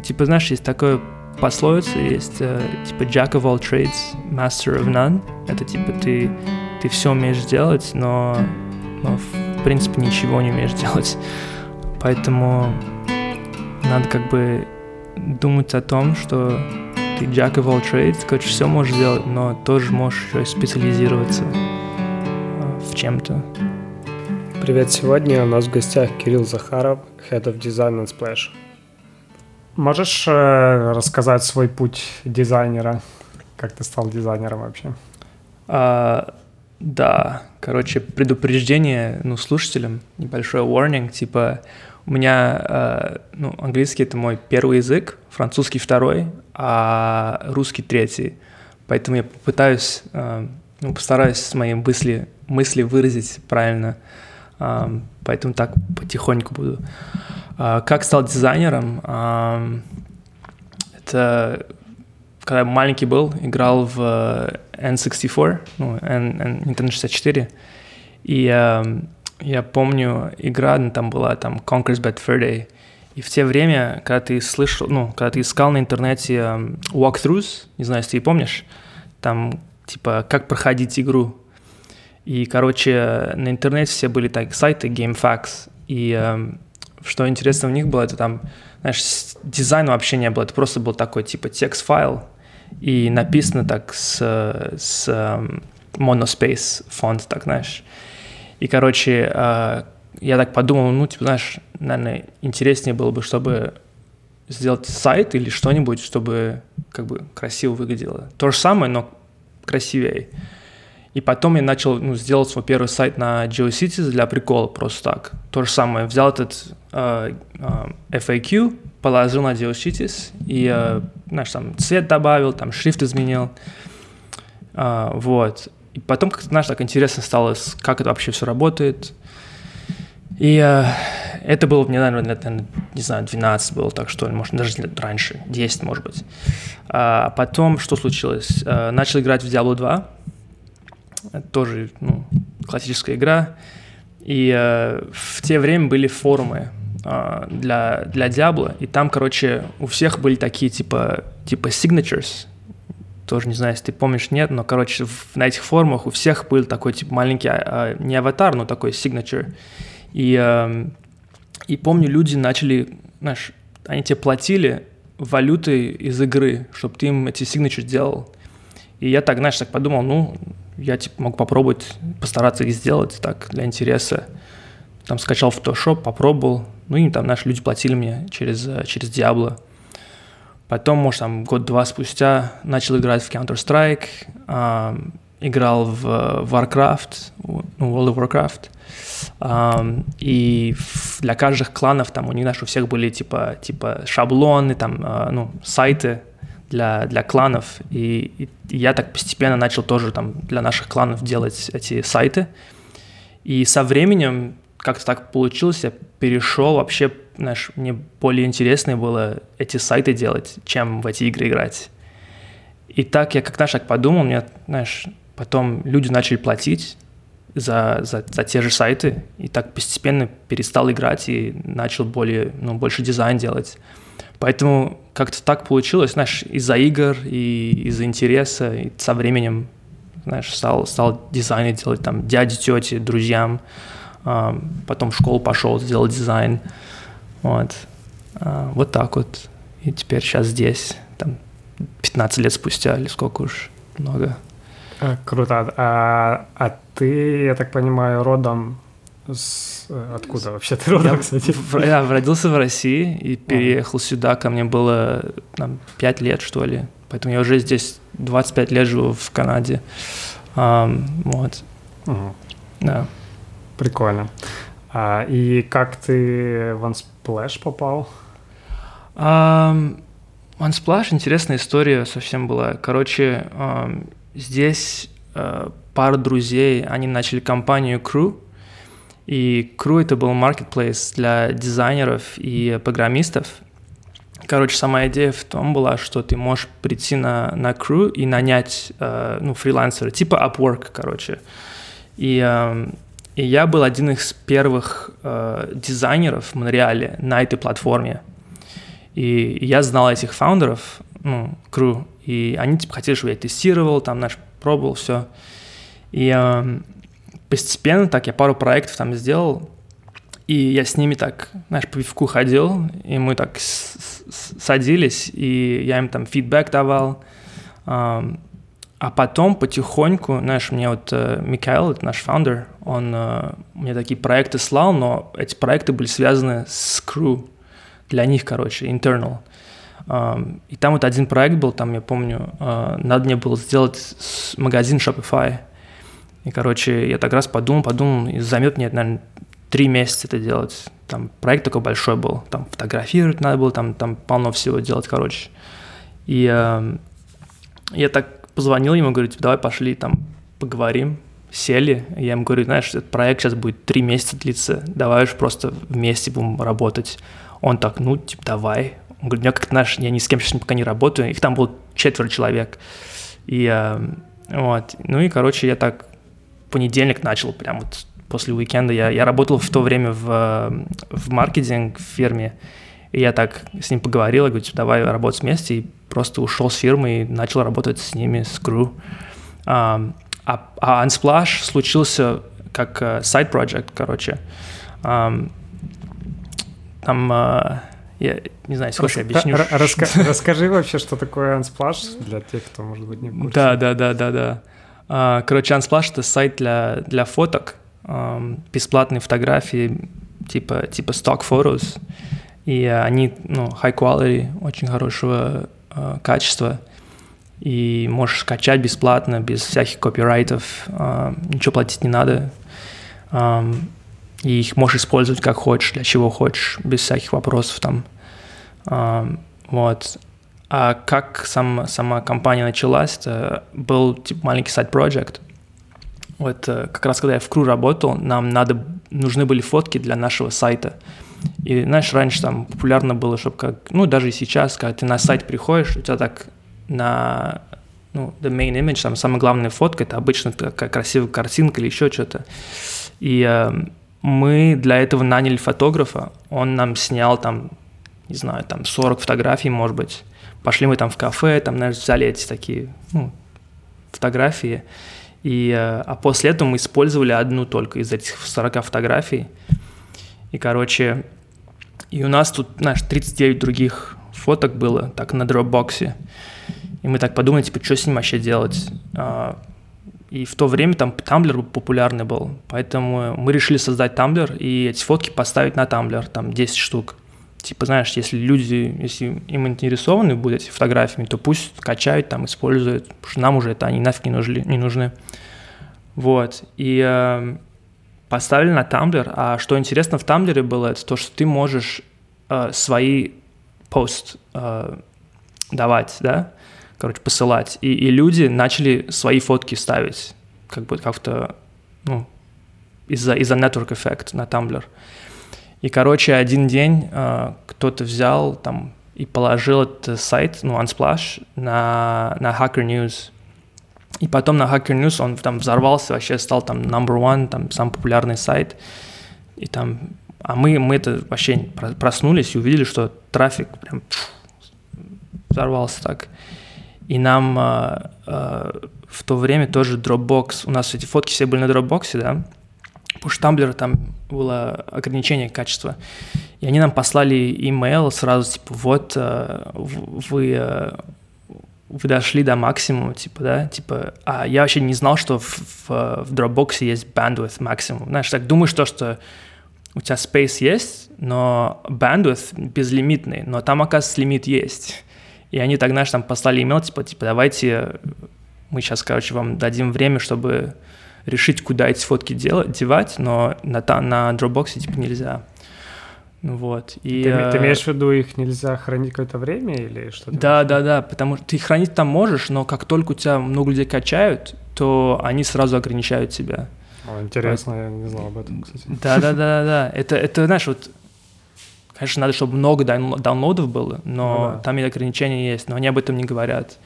типа, знаешь, есть такое пословица, есть э, типа Jack of all trades, master of none. Это типа ты, ты все умеешь делать, но, но в принципе ничего не умеешь делать. Поэтому надо как бы думать о том, что ты jack of all trades, короче, все можешь делать, но тоже можешь еще специализироваться э, в чем-то. Привет, сегодня у нас в гостях Кирилл Захаров, Head of Design and Splash. Можешь э, рассказать свой путь дизайнера? Как ты стал дизайнером вообще? А, да, короче, предупреждение, ну, слушателям, небольшой warning, типа, у меня, э, ну, английский это мой первый язык, французский второй, а русский третий. Поэтому я попытаюсь, э, ну, постараюсь мои мысли, мысли выразить правильно – поэтому так потихоньку буду. А, как стал дизайнером? Это когда маленький был, играл в N64, ну, N, N, Nintendo 64, и я помню, игра ну, там была, там, Conquer's Bad Fur и в те время, когда ты слышал, ну, когда ты искал на интернете um, walkthroughs, не знаю, если ты помнишь, там, типа, как проходить игру, и, короче, на интернете все были так сайты GameFAQs, и э, что интересно в них было, это там, знаешь, дизайна вообще не было, это просто был такой типа текст-файл, и написано так с, с um, monospace фонд, так, знаешь. И, короче, э, я так подумал, ну, типа, знаешь, наверное, интереснее было бы, чтобы сделать сайт или что-нибудь, чтобы как бы красиво выглядело. То же самое, но красивее. И потом я начал ну, сделать свой первый сайт на GeoCities для прикола, просто так. То же самое, взял этот э, э, FAQ, положил на GeoCities и, э, знаешь, там цвет добавил, там шрифт изменил, э, вот. И потом, как знаешь, так интересно стало, как это вообще все работает. И э, это было мне, наверное, лет, не знаю, 12 было, так что может, даже раньше, 10, может быть. А потом, что случилось? Э, начал играть в Diablo 2, это тоже ну, классическая игра. И э, в те время были форумы э, для, для Diablo, и там, короче, у всех были такие типа, типа signatures, тоже не знаю, если ты помнишь, нет, но, короче, в, на этих форумах у всех был такой типа маленький, а, не аватар, но такой signature. И, э, и помню, люди начали, знаешь, они тебе платили валютой из игры, чтобы ты им эти signature делал. И я так, знаешь, так подумал, ну, я типа мог попробовать, постараться их сделать так для интереса. Там скачал Photoshop, попробовал, ну и там наши люди платили мне через, э, через Diablo. Потом, может, там год-два спустя начал играть в Counter-Strike, э, играл в Warcraft, ну, World of Warcraft. Um, и для каждых кланов там у них, знаешь, у всех были типа, типа шаблоны, там, uh, ну, сайты, для, для кланов. И, и я так постепенно начал тоже там для наших кланов делать эти сайты. И со временем как-то так получилось, я перешел вообще, знаешь, мне более интересно было эти сайты делать, чем в эти игры играть. И так я как знаешь, так подумал, мне, знаешь, потом люди начали платить за, за, за те же сайты, и так постепенно перестал играть и начал более, ну, больше дизайн делать. Поэтому как-то так получилось, знаешь, из-за игр и из-за интереса, и со временем, знаешь, стал, стал дизайны делать там дяде, тете, друзьям, а, потом в школу пошел, сделал дизайн, вот, а, вот так вот, и теперь сейчас здесь, там, 15 лет спустя, или сколько уж, много. А, круто. А, а ты, я так понимаю, родом с... Э, откуда вообще ты родом, я, кстати? Я родился в России и переехал ага. сюда, ко мне было там, 5 лет, что ли. Поэтому я уже здесь 25 лет живу в Канаде. Um, вот. Угу. Да. Прикольно. А, и как ты в Unsplash попал? Um, Unsplash интересная история совсем была. Короче, um, здесь uh, пара друзей, они начали компанию Crew, и Crew это был marketplace для дизайнеров и программистов. Короче, сама идея в том была, что ты можешь прийти на, на Crew и нанять э, ну, фрилансера, типа Upwork, короче. И, э, и я был один из первых э, дизайнеров в Монреале на этой платформе. И я знал этих фаундеров, ну, crew, и они типа хотели, чтобы я тестировал, там, знаешь, пробовал все. И э, постепенно так я пару проектов там сделал, и я с ними так, знаешь, по пивку ходил, и мы так садились, и я им там фидбэк давал. Э, а потом потихоньку, знаешь, мне вот э, Микаэл, это наш фаундер, он э, мне такие проекты слал, но эти проекты были связаны с crew, для них, короче, internal. И там вот один проект был, там, я помню, а, надо мне было сделать магазин Shopify. И, короче, я так раз подумал, подумал, и займет мне, наверное, три месяца это делать. Там проект такой большой был, там фотографировать надо было, там, там полно всего делать, короче. И э, я так позвонил ему, говорю, типа, давай пошли там поговорим, сели. Я ему говорю, знаешь, этот проект сейчас будет три месяца длиться, давай уж просто вместе будем работать. Он так, ну, типа, давай. Он говорит, меня как-то, знаешь, я ни с кем сейчас пока не работаю. Их там было четверо человек. И э, вот, ну и, короче, я так понедельник начал, прям вот после уикенда. Я, я работал в то время в, в маркетинг в фирме. И я так с ним поговорил, я говорю, типа, давай работать вместе. И просто ушел с фирмы и начал работать с ними, с Crew. А, а, а Unsplash случился как uh, side project, короче. Там uh, я не знаю, если Рас... я объясню. Раска... Расскажи вообще, что такое Unsplash для тех, кто, может быть, не в курсе. Да, да, да, да, да. А, короче, Unsplash — это сайт для, для фоток, бесплатные фотографии, типа, типа stock photos, и они, ну, high quality, очень хорошего uh, качества, и можешь скачать бесплатно, без всяких копирайтов, uh, ничего платить не надо. И их можешь использовать как хочешь, для чего хочешь, без всяких вопросов там. А, вот. А как сам, сама компания началась, это был типа маленький сайт-проект. Вот э, как раз когда я в Кру работал, нам надо, нужны были фотки для нашего сайта. И знаешь, раньше там популярно было, чтобы как, ну даже и сейчас, когда ты на сайт приходишь, у тебя так на ну, the main image, там самая главная фотка, это обычно такая красивая картинка или еще что-то. И э, мы для этого наняли фотографа, он нам снял там, не знаю, там 40 фотографий, может быть. Пошли мы там в кафе, там, знаешь, взяли эти такие ну, фотографии, и, э, а после этого мы использовали одну только из этих 40 фотографий. И, короче, и у нас тут, знаешь, 39 других фоток было, так, на дропбоксе. И мы так подумали, типа, что с ним вообще делать? А, и в то время там Tumblr популярный был, поэтому мы решили создать Tumblr и эти фотки поставить на Tumblr, там 10 штук. Типа, знаешь, если люди, если им интересованы будут эти фотографиями, то пусть качают, там, используют, потому что нам уже это они нафиг не нужны. Не нужны. Вот, и э, поставили на Tumblr, а что интересно в Tumblr было, это то, что ты можешь э, свои пост э, давать, да, короче, посылать. И, и люди начали свои фотки ставить, как бы как-то, ну, из-за из network эффект на Tumblr. И, короче, один день э, кто-то взял там и положил этот сайт, ну, Unsplash, на, на Hacker News. И потом на Hacker News он там взорвался, вообще стал там number one, там самый популярный сайт. И там, а мы, мы это вообще проснулись и увидели, что трафик прям взорвался так. И нам э, э, в то время тоже Dropbox, у нас эти фотки все были на Dropbox, да, потому что там было ограничение качества. И они нам послали имейл сразу, типа, вот э, вы, э, вы дошли до максимума, типа, да, типа, а я вообще не знал, что в, в, в Dropbox есть bandwidth максимум. Знаешь, так думаешь то, что у тебя space есть, но bandwidth безлимитный, но там, оказывается, лимит есть. И они так, знаешь, там послали имейл, типа, типа, давайте мы сейчас, короче, вам дадим время, чтобы решить, куда эти фотки делать, девать, но на, на Dropbox типа нельзя. Ну вот. И, ты, ты имеешь в виду, их нельзя хранить какое-то время или что-то? Да, да, да, потому что ты их хранить там можешь, но как только у тебя много людей качают, то они сразу ограничают тебя. О, интересно, вот. я не знал об этом, кстати. Да, да, да, да, да. Это, это, знаешь, вот Конечно, надо, чтобы много даунлодов было, но ну, да. там и ограничения есть, но они об этом не говорят.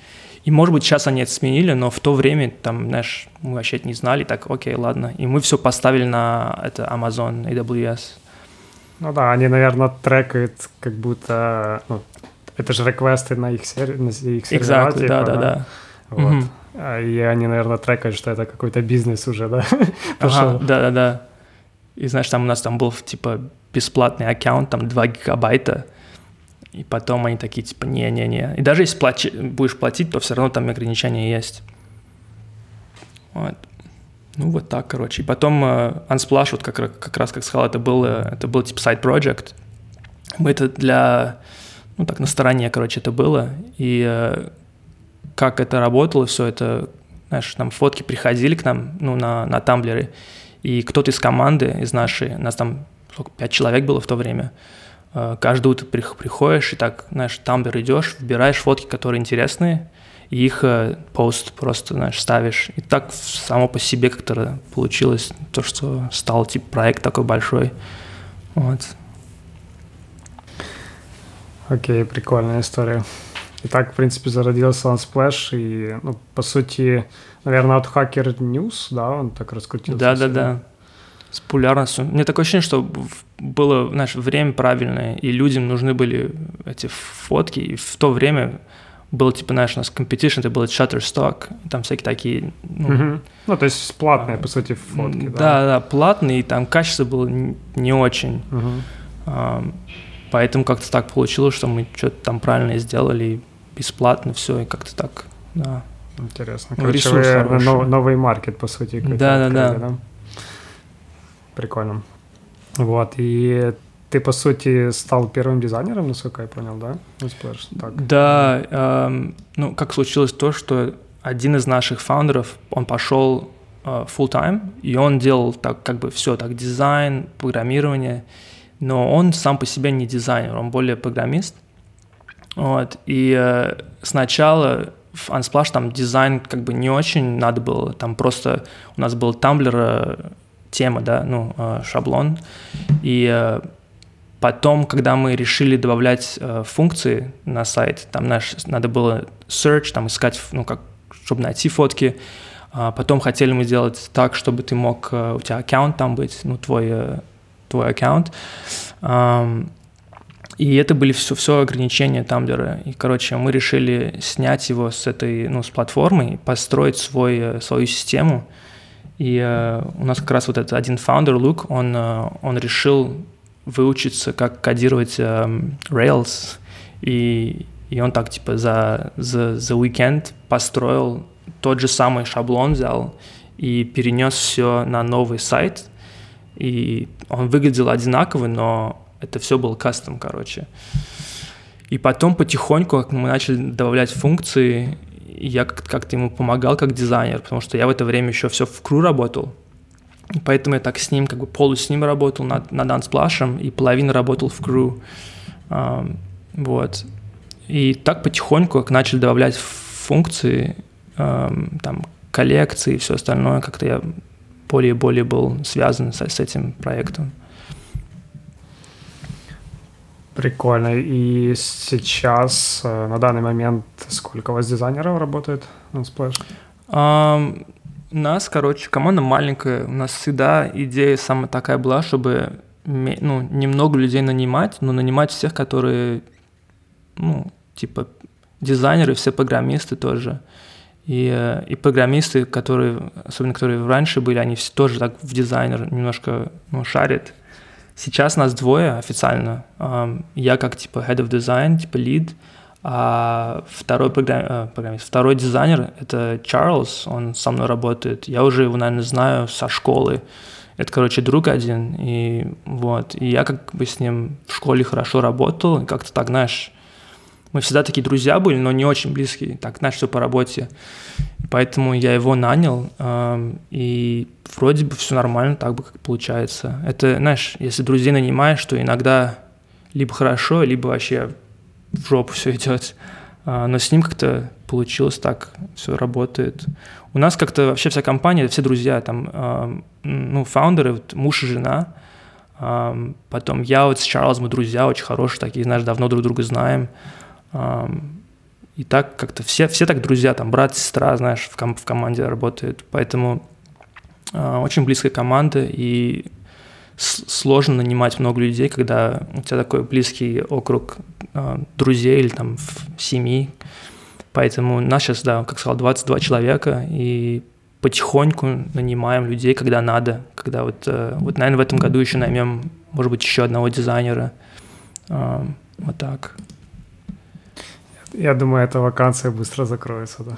И, может быть, сейчас они это сменили, но в то время, там, знаешь, мы вообще это не знали, так, окей, ладно. И мы все поставили на это Amazon, AWS. Ну да, они, наверное, трекают как будто... Ну, это же реквесты на их, сер... на их сервера. Exactly, типа, да, да, да. Вот. А, И они, наверное, трекают, что это какой-то бизнес уже, да? Ага, Пошел. да, да, да. И знаешь, там у нас там был типа бесплатный аккаунт, там 2 гигабайта. И потом они такие, типа, не-не-не. И даже если плачи- будешь платить, то все равно там ограничения есть. Вот. Ну, вот так, короче. И потом э, Unsplash, вот как, как раз, как сказал, это был, э, это был типа сайт project. Мы это для, ну, так, на стороне, короче, это было. И э, как это работало, все это, знаешь, там фотки приходили к нам, ну, на, на тамблеры, и кто-то из команды, из нашей, нас там сколько, пять человек было в то время, каждое утро прих- приходишь и так, знаешь, тамблер идешь, выбираешь фотки, которые интересные, и их э, пост просто, знаешь, ставишь. И так само по себе как-то получилось то, что стал, типа, проект такой большой. Вот. Окей, прикольная история. И так, в принципе, зародился Unsplash, и, ну, по сути, наверное, от Hacker News, да, он так раскрутился. Да, да, сильно. да. С популярностью. Мне такое ощущение, что было, знаешь, время правильное, и людям нужны были эти фотки. И в то время было, типа, знаешь, у нас competition, это было Shutterstock, там всякие такие... ну, Мгм. Ну, то есть платные, по сути, фотки, да? Да, да, платные, и там качество было не очень. Мгм. Ам, Поэтому как-то так получилось, что мы что-то там правильно сделали, и бесплатно все, и как-то так, да. Интересно. Ну, Короче, ресурс вы нов- новый маркет, по сути. какой-то Да, да, да. Прикольно. Вот, и ты, по сути, стал первым дизайнером, насколько я понял, да? Unsplash, так. Да, эм, ну, как случилось то, что один из наших фаундеров, он пошел э, full time, и он делал так, как бы все, так, дизайн, программирование, но он сам по себе не дизайнер, он более программист. Вот, и э, сначала в Unsplash там дизайн как бы не очень надо было, там просто у нас был э, тема, да, ну, э, шаблон, и э, Потом, когда мы решили добавлять э, функции на сайт, там наш, надо было search, там искать, ну, как, чтобы найти фотки. А потом хотели мы сделать так, чтобы ты мог, у тебя аккаунт там быть, ну, твой, твой аккаунт. И это были все, все ограничения Тамблера. И, короче, мы решили снять его с этой, ну, с платформы, построить свой, свою систему. И э, у нас как раз вот этот один фаундер, Лук, он, э, он решил выучиться, как кодировать эм, Rails, и, и он так типа за, за, за уикенд построил тот же самый шаблон, взял и перенес все на новый сайт, и он выглядел одинаковый, но это все был кастом, короче. И потом потихоньку, как мы начали добавлять функции, я как- как-то ему помогал как дизайнер, потому что я в это время еще все в кру работал, поэтому я так с ним, как бы полу с ним работал над, над Unsplash, и половину работал в кру. Ам, вот. И так потихоньку, как начали добавлять функции, ам, там, коллекции и все остальное, как-то я более и более был связан с, с этим проектом. Прикольно. И сейчас, э, на данный момент, сколько у вас дизайнеров работает на Unsplash? Ам, у нас, короче, команда маленькая. У нас всегда идея самая такая была, чтобы ну, немного людей нанимать, но нанимать всех, которые, ну, типа дизайнеры, все программисты тоже. И, э, и программисты, которые, особенно которые раньше были, они все тоже так в дизайнер немножко ну, шарят. Сейчас нас двое официально. Я как типа head of design, типа lead, а второй программ- э, программист, второй дизайнер — это Чарльз, он со мной работает. Я уже его, наверное, знаю со школы. Это, короче, друг один, и вот. И я как бы с ним в школе хорошо работал, как-то так, знаешь, мы всегда такие друзья были, но не очень близкие, так, все по работе. Поэтому я его нанял, эм, и вроде бы все нормально, так бы как получается. Это, знаешь, если друзей нанимаешь, то иногда либо хорошо, либо вообще в жопу все идет. А, Но с ним как-то получилось так, все работает. У нас как-то вообще вся компания, все друзья, там, эм, ну, фаундеры, вот муж и жена, Ам, Потом я вот с Чарльзом мы друзья очень хорошие такие, знаешь, давно друг друга знаем. И так как-то все, все так друзья, там брат, сестра, знаешь, в, ком- в команде работают. Поэтому а, очень близкая команда. И сложно нанимать много людей, когда у тебя такой близкий округ э, друзей или там семьи. Поэтому нас сейчас, да, как сказал, 22 человека, и потихоньку нанимаем людей, когда надо. Когда вот, э, вот наверное, в этом году еще наймем, может быть, еще одного дизайнера. Э, вот так. Я думаю, эта вакансия быстро закроется, да.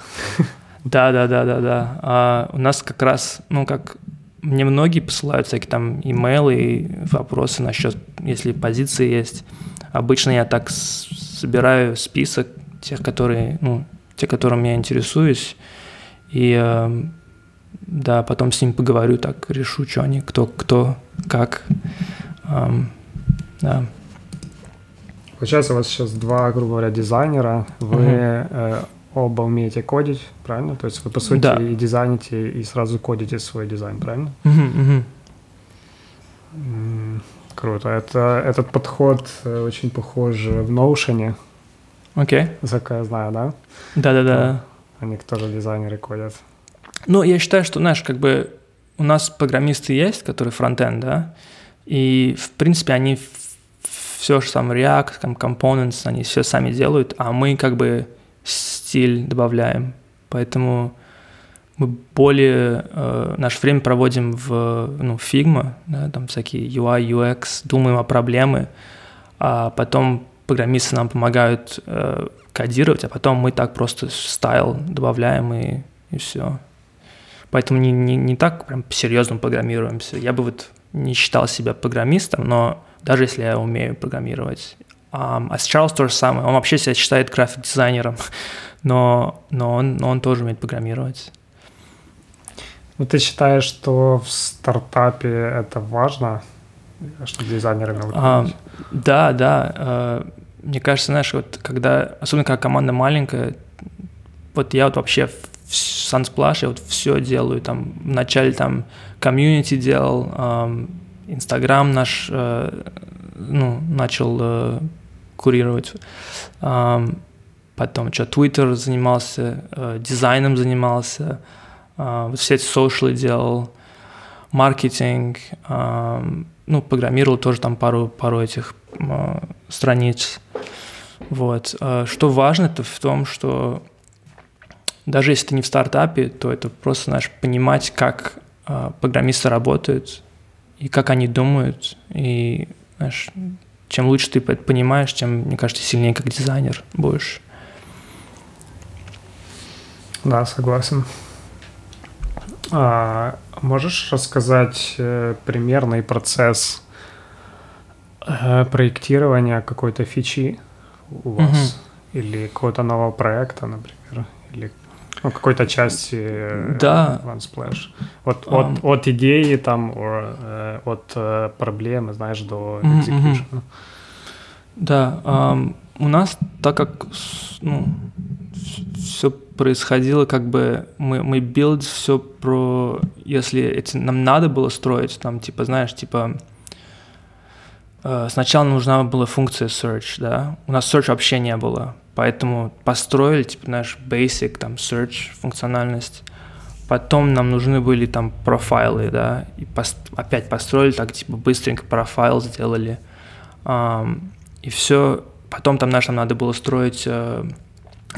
Да, да, да, да, да. А у нас как раз, ну, как мне многие посылают всякие там имейлы и вопросы насчет, если позиции есть. Обычно я так собираю список тех, которые, ну, те, которым я интересуюсь, и э, да, потом с ним поговорю, так решу, что они, кто, кто, как, эм, да. Получается, у вас сейчас два, грубо говоря, дизайнера. Вы угу. э, оба умеете кодить, правильно? То есть вы, по сути, да. и дизайните, и сразу кодите свой дизайн, правильно? Угу, угу. Круто. Это, этот подход э, очень похож в Notion. Окей. Okay. Насколько я знаю, да? Да-да-да. Они тоже дизайнеры кодят. Ну, я считаю, что, знаешь, как бы у нас программисты есть, которые фронтенд, да, и, в принципе, они все же сам React, там, Components, они все сами делают, а мы как бы стиль добавляем. Поэтому мы более э, наше время проводим в ну, Figma, да, там всякие UI, UX, думаем о проблеме, а потом программисты нам помогают э, кодировать, а потом мы так просто стайл добавляем и, и все. Поэтому не, не, не так прям серьезно программируемся. Я бы вот не считал себя программистом, но даже если я умею программировать. Um, а с Чарльз то же самое. Он вообще себя считает график-дизайнером, но, но, он, но он тоже умеет программировать. Ну, ты считаешь, что в стартапе это важно, что дизайнерами um, Да, да. Uh, мне кажется, знаешь, вот когда, особенно когда команда маленькая, вот я вот вообще в Sunsplash, я вот все делаю, там, вначале там комьюнити делал, Инстаграм наш, э, ну, начал э, курировать, потом что, Твиттер занимался, э, дизайном занимался, все эти социалы делал, маркетинг, ну, программировал тоже там пару, пару этих страниц. Вот. Что важно, это в том, что даже если ты не в стартапе, то это просто, знаешь, понимать, как программисты работают и как они думают. И, знаешь, чем лучше ты это понимаешь, тем, мне кажется, сильнее как дизайнер будешь. Да, согласен. А, можешь рассказать э, примерный процесс э, проектирования какой-то фичи у вас? Угу. Или какого-то нового проекта, например? Или ну, какой-то части э, да. OneSplash. От, um, от, от идеи там, or, э, от э, проблемы, знаешь, до execution. Mm-hmm. Да, um, у нас, так как ну, все происходило, как бы мы, мы build все про, если эти, нам надо было строить, там, типа, знаешь, типа, сначала нужна была функция search, да, у нас search вообще не было, Поэтому построили, типа, наш basic, там, search функциональность. Потом нам нужны были там профайлы, да, и пост опять построили так, типа, быстренько профайл сделали. Um, и все. Потом там, нам надо было строить uh,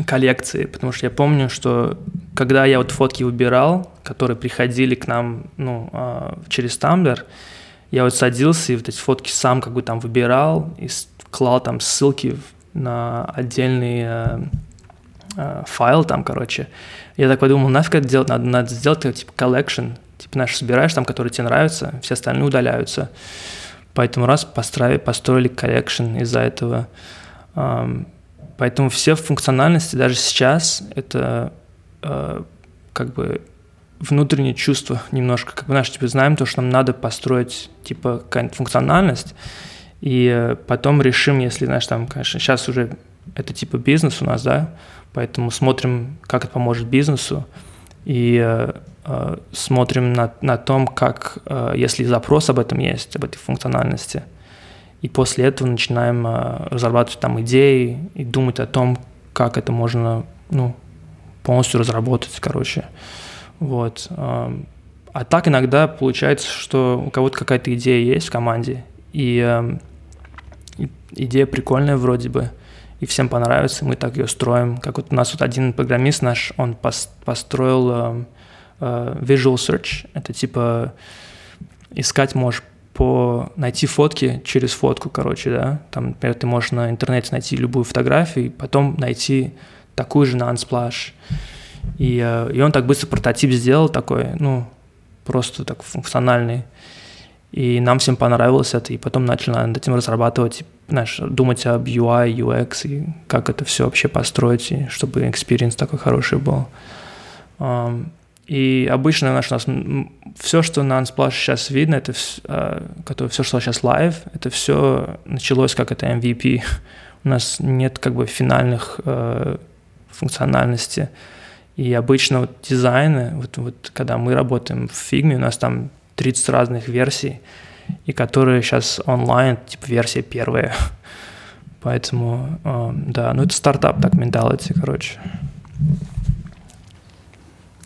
коллекции, потому что я помню, что когда я вот фотки выбирал, которые приходили к нам, ну, uh, через Tumblr, я вот садился и вот эти фотки сам как бы там выбирал и клал там ссылки на отдельный э, э, файл там, короче. Я так подумал, нафиг это делать, надо, надо сделать типа collection, типа наш собираешь там, которые тебе нравятся, все остальные удаляются. Поэтому раз построили, построили collection из-за этого. Поэтому все функциональности даже сейчас это как бы внутреннее чувство немножко, как бы, знаешь, типа знаем то, что нам надо построить типа какая-нибудь функциональность, и э, потом решим, если, знаешь, там, конечно, сейчас уже это типа бизнес у нас, да, поэтому смотрим, как это поможет бизнесу, и э, э, смотрим на, на том, как, э, если запрос об этом есть, об этой функциональности, и после этого начинаем э, разрабатывать там идеи и думать о том, как это можно, ну, полностью разработать, короче. Вот. Э, а так иногда получается, что у кого-то какая-то идея есть в команде, и, э, и идея прикольная вроде бы, и всем понравится, мы так ее строим. Как вот у нас вот один программист наш, он пос, построил э, э, Visual Search, это типа искать можешь по найти фотки через фотку, короче, да. Там, например, ты можешь на интернете найти любую фотографию, и потом найти такую же на Unsplash. И, э, и он так быстро прототип сделал такой, ну, просто так функциональный. И нам всем понравилось это, и потом начали над этим разрабатывать, знаешь, думать об UI, UX, и как это все вообще построить, и чтобы experience такой хороший был. И обычно наш, у нас все, что на Unsplash сейчас видно, это а, все, что сейчас live, это все началось как это MVP. У нас нет как бы финальных э, функциональностей. И обычно вот дизайны, вот, вот когда мы работаем в фигме, у нас там 30 разных версий, и которые сейчас онлайн, типа версия первая. Поэтому, э, да, ну это стартап, так, менталити, короче.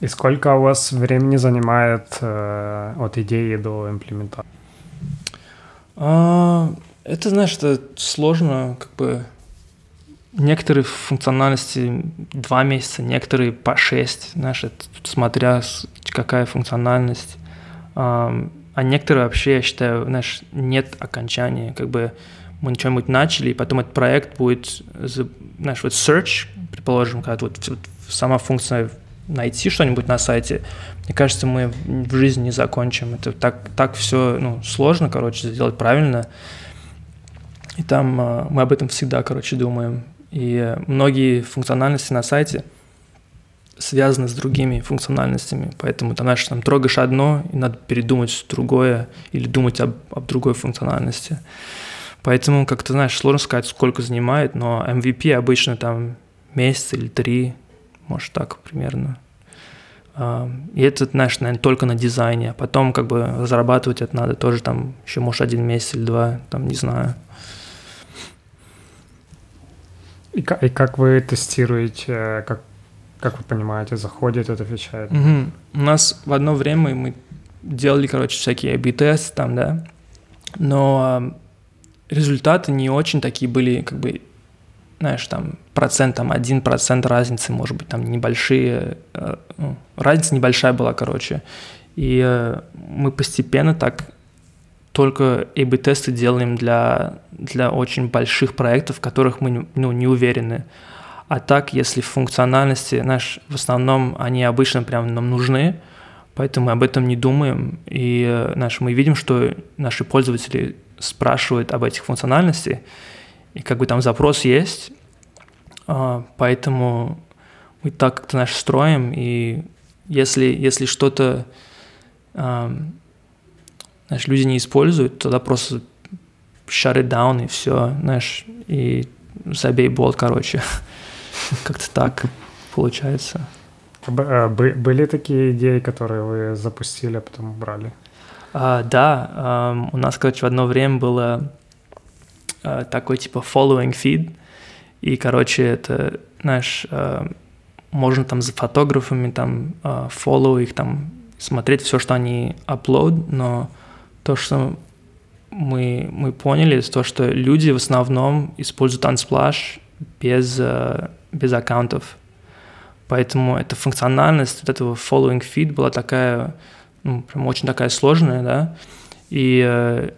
И сколько у вас времени занимает э, от идеи до имплементации? А, это, знаешь, это сложно, как бы некоторые функциональности два месяца, некоторые по шесть, знаешь, это, смотря какая функциональность. А, некоторые вообще, я считаю, знаешь, нет окончания, как бы мы что-нибудь начали, и потом этот проект будет, знаешь, вот search, предположим, когда вот, вот сама функция найти что-нибудь на сайте, мне кажется, мы в жизни не закончим. Это так, так все ну, сложно, короче, сделать правильно. И там а, мы об этом всегда, короче, думаем. И многие функциональности на сайте связаны с другими функциональностями, поэтому там, знаешь, там трогаешь одно, и надо передумать другое или думать об, об другой функциональности. Поэтому, как то знаешь, сложно сказать, сколько занимает, но MVP обычно там месяц или три, может так примерно. И это, знаешь, наверное, только на дизайне. А потом как бы разрабатывать это надо тоже там еще, может, один месяц или два, там, не знаю. И как, и как вы тестируете, как, как вы понимаете, заходит, это отвечает? Угу. У нас в одно время мы делали, короче, всякие A-B-тесты там, да, но э, результаты не очень такие были, как бы, знаешь, там, процент, там, один процент разницы, может быть, там, небольшие, э, ну, разница небольшая была, короче, и э, мы постепенно так только A-B-тесты делаем для, для очень больших проектов, в которых мы ну, не уверены. А так, если функциональности, знаешь, в основном они обычно прям нам нужны, поэтому мы об этом не думаем. И знаешь, мы видим, что наши пользователи спрашивают об этих функциональностях, и как бы там запрос есть, а, поэтому мы так как-то наш строим, и если, если что-то знаешь, люди не используют, тогда просто shut it down и все, знаешь, и забей болт, короче. Как-то так получается. А, были такие идеи, которые вы запустили, а потом убрали? А, да, у нас, короче, в одно время было а, такой типа following feed, и, короче, это, знаешь, можно там за фотографами там follow их, там смотреть все, что они upload, но то, что мы, мы поняли, то, что люди в основном используют Unsplash без, э, без аккаунтов. Поэтому эта функциональность вот этого following feed была такая, ну, прям очень такая сложная, да, и э,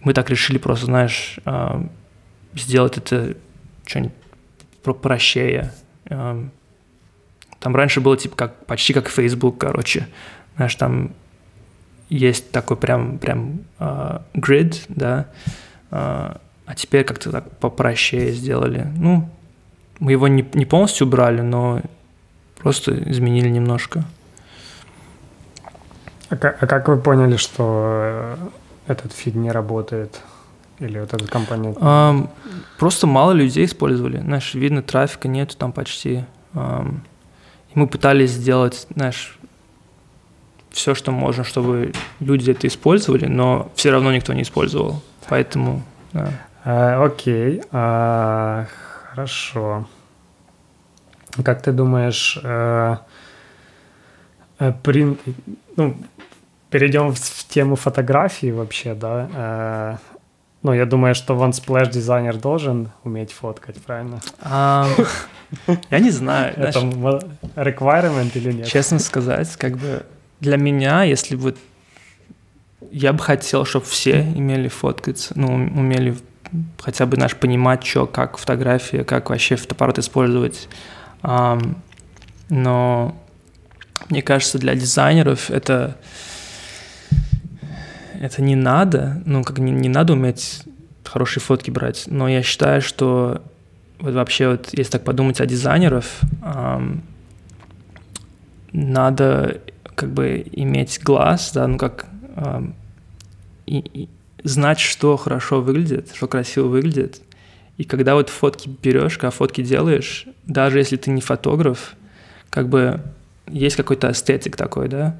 мы так решили просто, знаешь, э, сделать это что-нибудь проще. Э, там раньше было типа как, почти как Facebook, короче, знаешь, там есть такой прям, прям uh, grid, да, uh, а теперь как-то так попроще сделали. Ну, мы его не, не полностью убрали, но просто изменили немножко. А как, а как вы поняли, что этот фид не работает? Или вот эта компания? Um, просто мало людей использовали. Знаешь, видно, трафика нету там почти. И мы пытались сделать, знаешь, все, что можно, чтобы люди это использовали, но все равно никто не использовал. Поэтому, да. А, окей, а, хорошо. Как ты думаешь, а, а, при, ну, перейдем в, в тему фотографии вообще, да. Э, ну, я думаю, что OneSplash дизайнер должен уметь фоткать, правильно? Um, я не знаю. Это requirement или нет? Честно сказать, как бы для меня, если вот я бы хотел, чтобы все имели фоткаться, ну, умели хотя бы наш понимать, что, как фотография, как вообще фотоаппарат использовать. Но мне кажется, для дизайнеров это это не надо, ну, как не, не надо уметь хорошие фотки брать, но я считаю, что вот вообще вот, если так подумать о дизайнеров, эм, надо как бы иметь глаз, да, ну как эм, и, и знать, что хорошо выглядит, что красиво выглядит. И когда вот фотки берешь, когда фотки делаешь, даже если ты не фотограф, как бы есть какой-то эстетик такой, да.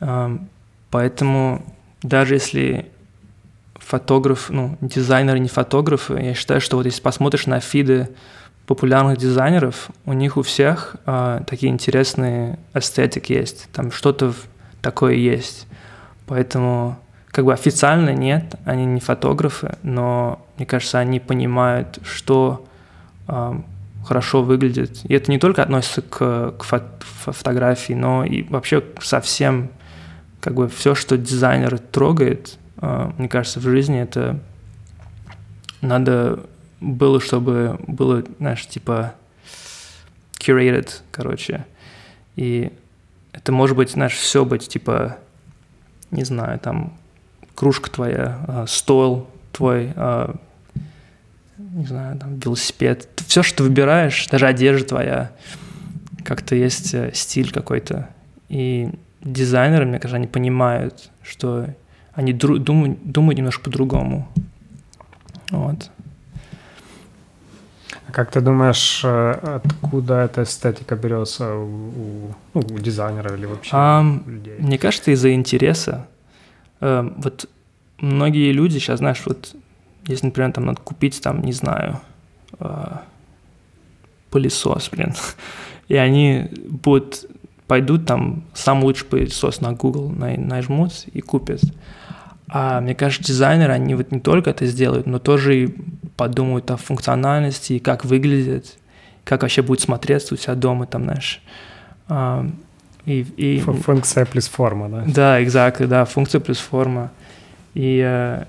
Эм, поэтому даже если фотограф, ну, дизайнеры не фотографы, я считаю, что вот если посмотришь на фиды популярных дизайнеров, у них у всех э, такие интересные эстетики есть, там что-то такое есть. Поэтому как бы официально нет, они не фотографы, но мне кажется, они понимают, что э, хорошо выглядит. И это не только относится к, к фо фотографии, но и вообще совсем как бы все, что дизайнер трогает, а, мне кажется, в жизни это надо было, чтобы было, знаешь, типа curated, короче. И это может быть, знаешь, все быть, типа, не знаю, там, кружка твоя, а, стол твой, а, не знаю, там, велосипед. Все, что ты выбираешь, даже одежда твоя, как-то есть э, стиль какой-то. И дизайнеры, мне кажется, они понимают, что они дру- думают, думают немножко по-другому. Вот. А как ты думаешь, э, откуда эта эстетика берется у, у, ну, у дизайнера или вообще у людей? Мне кажется, из-за интереса. Uh, вот многие люди сейчас, знаешь, вот если, например, там надо купить, там, не знаю, uh, пылесос, блин, и они будут пойдут там самый лучший пылесос на Google нажмут и купят. А мне кажется, дизайнеры, они вот не только это сделают, но тоже и подумают о функциональности, как выглядит, как вообще будет смотреться у себя дома, там, знаешь. И, и... Функция плюс форма, да? Да, exactly, да, функция плюс форма. И э,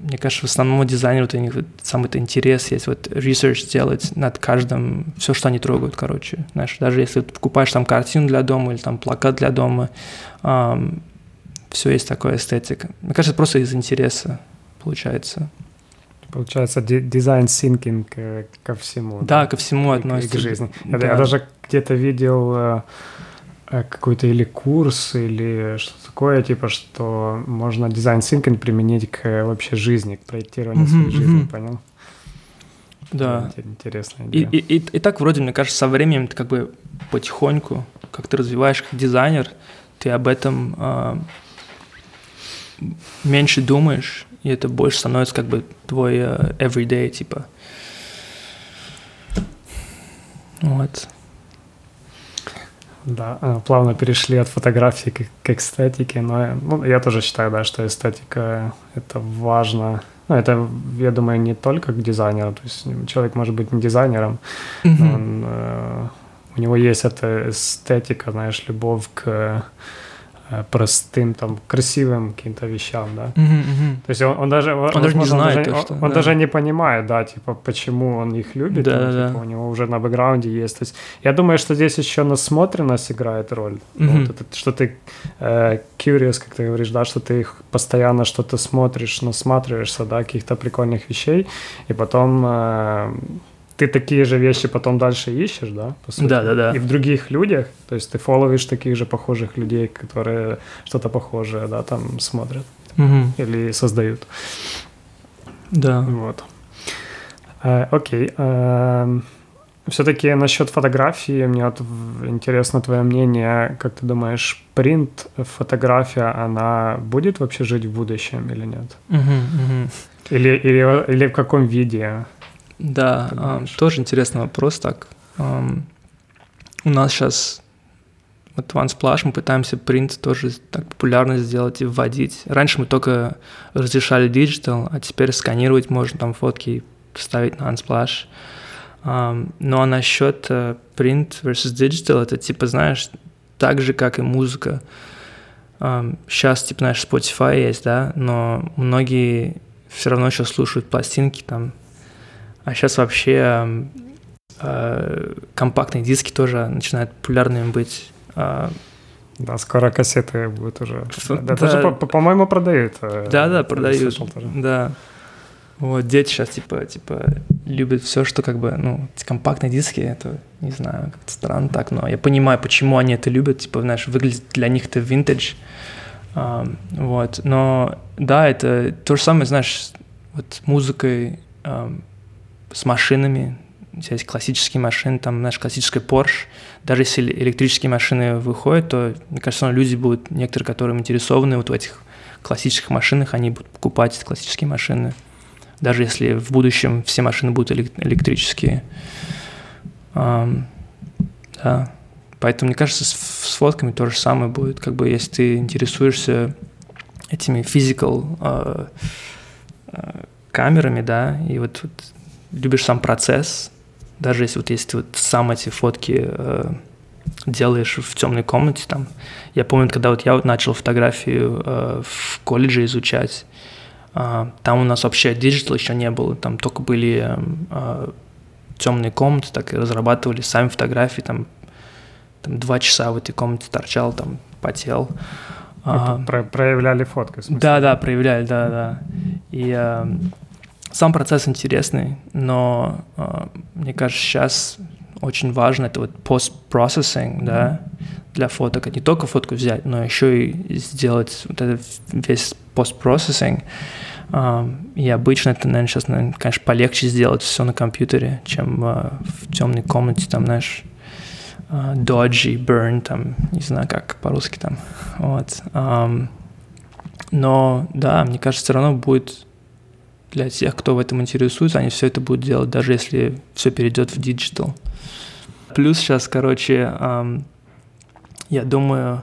мне кажется, в основном дизайнеру у них вот самый-то интерес есть вот research делать над каждым, все, что они трогают, короче. Знаешь, даже если ты покупаешь там картину для дома или там плакат для дома, эм, все есть такая эстетика. Мне кажется, просто из интереса получается. Получается, дизайн thinking э, ко всему. Да, да, ко всему относится. К жизни. Да. Я, даже где-то видел Э, какой-то или курс, или что-то такое, типа, что можно дизайн thinking применить к э, вообще жизни, к проектированию mm-hmm, своей жизни, понял? Да. Интересная идея. И, и, и, и так вроде, мне кажется, со временем ты как бы потихоньку, как ты развиваешь как дизайнер, ты об этом э, меньше думаешь, и это больше становится как бы твой э, everyday, типа. Вот. Да, э, плавно перешли от фотографии к, к эстетике, но ну, я тоже считаю, да, что эстетика — это важно. Ну, это, я думаю, не только к дизайнеру, то есть человек может быть не дизайнером, mm-hmm. но он, э, у него есть эта эстетика, знаешь, любовь к Э, простым, там, красивым каким-то вещам, да. Uh-huh, uh-huh. То есть он, он даже... Он даже не знает он, то, что... Он, он даже не понимает, да, типа, почему он их любит. Да, там, да. Типа, у него уже на бэкграунде есть. То есть я думаю, что здесь еще насмотренность играет роль. Uh-huh. Вот это, что ты э, curious, как ты говоришь, да, что ты их постоянно что-то смотришь, насматриваешься, да, каких-то прикольных вещей, и потом... Э, ты такие же вещи потом дальше ищешь, да, по сути? Да, да, да. И в других людях, то есть ты фолловишь таких же похожих людей, которые что-то похожее, да, там смотрят угу. или создают. Да. Вот. А, окей. А, все-таки насчет фотографии, мне вот интересно твое мнение, как ты думаешь, принт фотография, она будет вообще жить в будущем или нет? Угу, угу. Или, или, или в каком виде? Да, тоже интересный вопрос. Так, у нас сейчас вот Unsplash мы пытаемся принт тоже так популярно сделать и вводить. Раньше мы только разрешали digital, а теперь сканировать можно там фотки вставить на Unsplash. Um, ну а насчет uh, print versus digital, это типа, знаешь, так же, как и музыка. Um, сейчас, типа, знаешь, Spotify есть, да, но многие все равно еще слушают пластинки там. А сейчас вообще uh, компактные диски тоже начинают популярными быть. Uh, да, скоро кассеты будут уже. Да, да. по-моему, продают. Э, да, да, продают. Да. Вот, дети сейчас, типа, типа, любят все, что как бы, ну, компактные диски, это, не знаю, как-то странно так, но я понимаю, почему они это любят, типа, знаешь, выглядит для них это винтаж, um, вот, но, да, это то же самое, знаешь, вот музыкой, um, с машинами, у классические машины, там, знаешь, классическая Porsche, даже если электрические машины выходят, то, мне кажется, люди будут, некоторые, которые интересованы вот в этих классических машинах, они будут покупать классические машины, даже если в будущем все машины будут электрические. Um, да. Поэтому, мне кажется, с, с фотками то же самое будет. Как бы если ты интересуешься этими physical uh, uh, камерами, да, и вот, вот любишь сам процесс, даже если вот если ты вот сам эти фотки uh, делаешь в темной комнате, там, я помню, когда вот я вот начал фотографию uh, в колледже изучать, а, там у нас вообще digital еще не было, там только были а, темные комнаты, так и разрабатывали сами фотографии, там, там два часа в этой комнате торчал, там потел. А, про проявляли фотки, Да, да, проявляли, да, да. И а, сам процесс интересный, но а, мне кажется, сейчас очень важно это вот post-processing, да, для фоток. Не только фотку взять, но еще и сделать вот этот весь post-processing. И обычно это, наверное, сейчас, наверное, конечно, полегче сделать все на компьютере, чем uh, в темной комнате, там, знаешь, dodge, burn, там, не знаю, как по-русски там, вот. Но, да, мне кажется, все равно будет для тех, кто в этом интересуется, они все это будут делать, даже если все перейдет в digital. Плюс сейчас, короче, я думаю,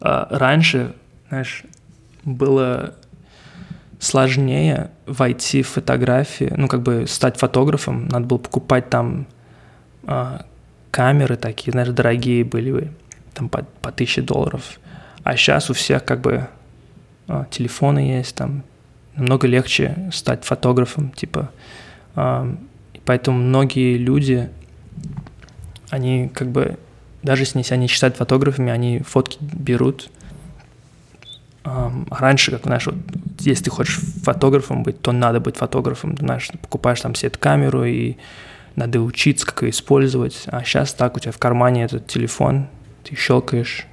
uh, раньше, знаешь, было сложнее войти в фотографии, ну, как бы стать фотографом, надо было покупать там э, камеры такие, знаешь, дорогие были бы, там по, по тысяче долларов. А сейчас у всех как бы э, телефоны есть, там намного легче стать фотографом, типа. Э, поэтому многие люди, они как бы, даже если они не считают фотографами, они фотки берут, раньше, как, знаешь, вот, если ты хочешь фотографом быть, то надо быть фотографом, знаешь, ты покупаешь там себе камеру и надо учиться, как ее использовать. А сейчас так, у тебя в кармане этот телефон, ты щелкаешь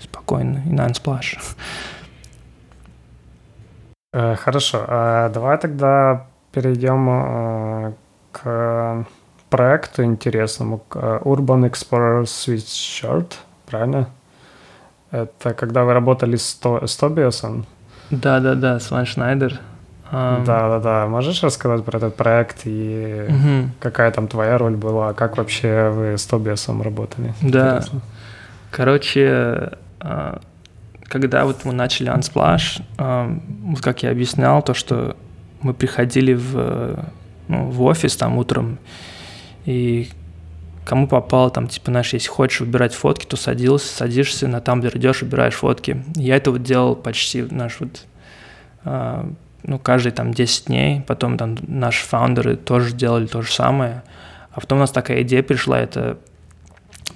спокойно и на Unsplash. Э, хорошо, а давай тогда перейдем э, к проекту интересному, к э, Urban Explorer Sweatshirt, правильно? Это когда вы работали с, То, с Тобиасом? Да-да-да, с Ван Шнайдер. Да-да-да. Можешь рассказать про этот проект и угу. какая там твоя роль была? Как вообще вы с Тобиасом работали? Да. Интересно. Короче, а, когда вот мы начали Unsplash, вот как я объяснял, то, что мы приходили в, ну, в офис там утром, и кому попало, там, типа, знаешь, если хочешь выбирать фотки, то садился, садишься на тамблер, идешь, выбираешь фотки. Я это вот делал почти, наш вот, э, ну, каждые там 10 дней, потом там наши фаундеры тоже делали то же самое, а потом у нас такая идея пришла, это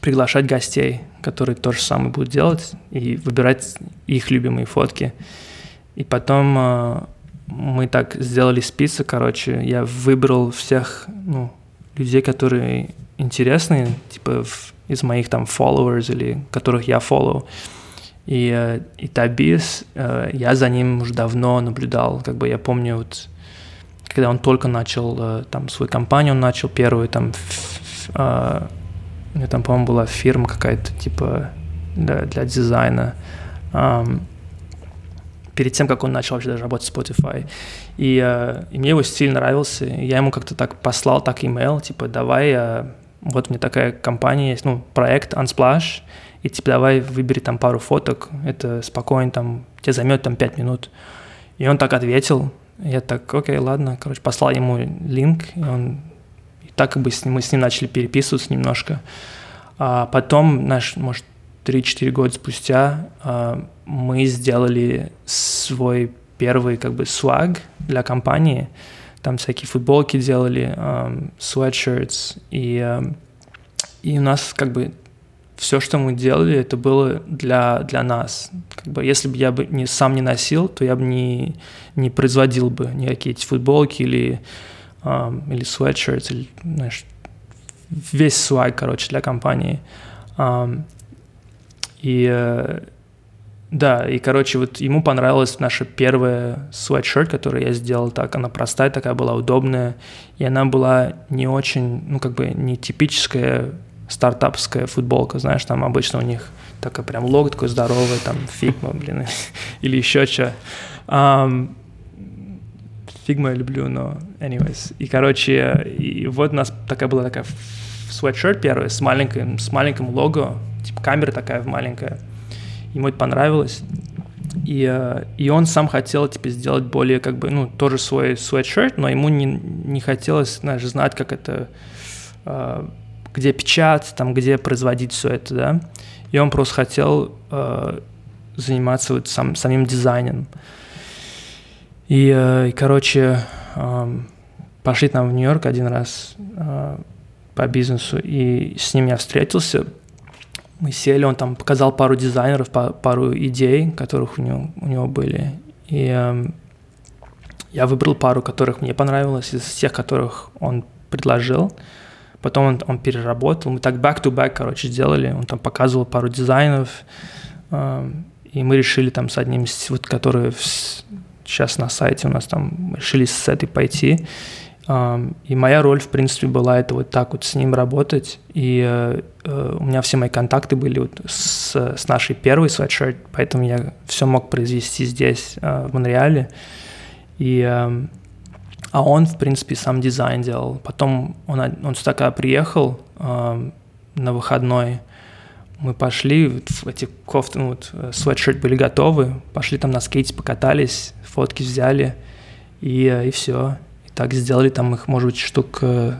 приглашать гостей, которые то же самое будут делать, и выбирать их любимые фотки. И потом э, мы так сделали список, короче, я выбрал всех, ну, людей, которые интересные, типа в, из моих там followers или которых я follow. И, э, и Табис, э, я за ним уже давно наблюдал, как бы я помню, вот, когда он только начал э, там свою компанию, он начал первую там, у него там, по-моему, была фирма какая-то типа для, для дизайна. перед тем, как он начал вообще даже работать в Spotify. И, и мне его стиль нравился. Я ему как-то так послал так имейл, типа, давай вот мне такая компания есть, ну, проект Unsplash, и типа давай выбери там пару фоток, это спокойно, там, тебе займет там 5 минут. И он так ответил, я так, окей, ладно, короче, послал ему линк, и он так как бы мы с ним начали переписываться немножко. А потом, наш, может, 3-4 года спустя а, мы сделали свой первый как бы swag для компании. Там всякие футболки делали, um, sweatshirts, и, um, и у нас как бы все, что мы делали, это было для, для нас. Как бы, если бы я бы не, сам не носил, то я бы не, не производил бы никакие эти футболки или, или sweatshirts, или, знаешь, весь swag, короче, для компании. И э, да, и, короче, вот ему понравилась наша первая sweatshirt, которую я сделал так. Она простая такая была, удобная. И она была не очень, ну, как бы не типическая стартапская футболка, знаешь, там обычно у них такой прям logo такой здоровый, там Figma, блин, или еще что. Фигма я люблю, но anyways. И, короче, и вот у нас такая была такая sweatshirt первая с маленьким, с маленьким лого, типа камера такая маленькая. Ему это понравилось. И, э, и он сам хотел типа, сделать более, как бы, ну, тоже свой sweatshirt, но ему не, не хотелось, знаешь, знать, как это э, где печатать, там, где производить все это, да. И он просто хотел э, заниматься вот сам, самим дизайном. И, э, и короче, э, пошли там в Нью-Йорк один раз э, по бизнесу, и с ним я встретился. Мы сели, он там показал пару дизайнеров, пару идей, которых у него, у него были. И э, я выбрал пару, которых мне понравилось, из тех, которых он предложил. Потом он, он переработал. Мы так back-to-back, короче, сделали. Он там показывал пару дизайнов. Э, и мы решили там с одним, вот, который сейчас на сайте у нас там, решили с этой пойти. Э, и моя роль, в принципе, была это вот так вот с ним работать. И э, у меня все мои контакты были вот с, с нашей первой sweatshirt, поэтому я все мог произвести здесь, в Монреале. И а он, в принципе, сам дизайн делал. Потом он, он сюда когда приехал э, на выходной, мы пошли, эти кофты, ну, вот, э, свитшерт были готовы, пошли там на скейте покатались, фотки взяли, и, э, и все. И так сделали там их, может быть, штук, э,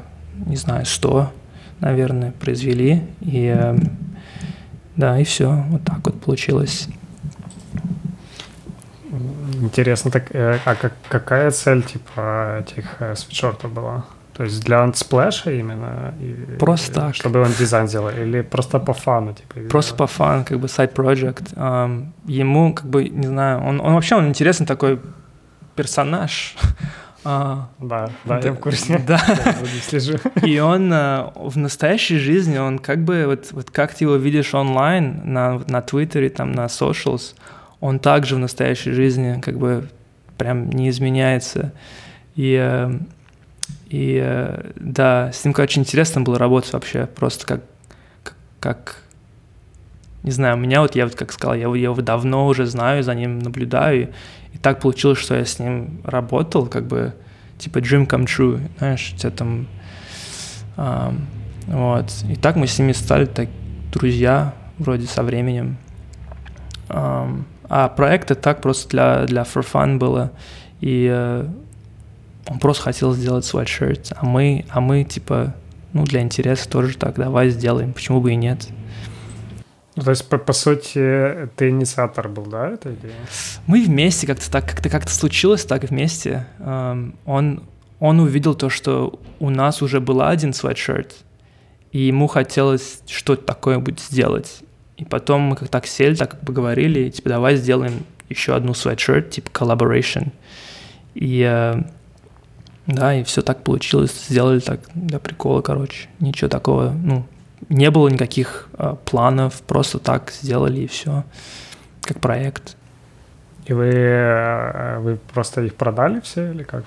не знаю, 100, наверное, произвели. И да, и все. Вот так вот получилось. Интересно, так, э, а как, какая цель типа этих э, свитшортов была? То есть для ансплэша именно? И, просто так. Чтобы он дизайн сделал? Или просто по фану? Типа, просто по фану, как бы side project. Um, ему, как бы, не знаю, он, он вообще он интересный такой персонаж. А, да, да, я в курсе. Да. слежу. И он uh, в настоящей жизни, он как бы, вот, вот как ты его видишь онлайн, на, на Твиттере, там, на socials, он также в настоящей жизни как бы прям не изменяется. И, и э, да, с ним очень интересно было работать вообще, просто как, как, как не знаю, меня вот, я вот как сказал, я, я его давно уже знаю, за ним наблюдаю, и так получилось, что я с ним работал, как бы, типа dream come true, знаешь, тебя там, а, вот, и так мы с ними стали так друзья, вроде со временем, Um, а проекты так просто для, для for fun было. И э, он просто хотел сделать свитшерт, а мы, а мы типа, ну, для интереса тоже так, давай сделаем, почему бы и нет. Ну, то есть, по, по сути, ты инициатор был, да, этой идеи? Мы вместе как-то так, как-то как-то случилось так вместе. Um, он, он увидел то, что у нас уже был один свитшерт, и ему хотелось что-то такое будет сделать. И потом мы как так сели, так поговорили, типа, давай сделаем еще одну sweatshirt, типа collaboration. И э, да, и все так получилось, сделали так для прикола, короче. Ничего такого, ну, не было никаких э, планов, просто так сделали и все, как проект. И вы, э, вы просто их продали все или как?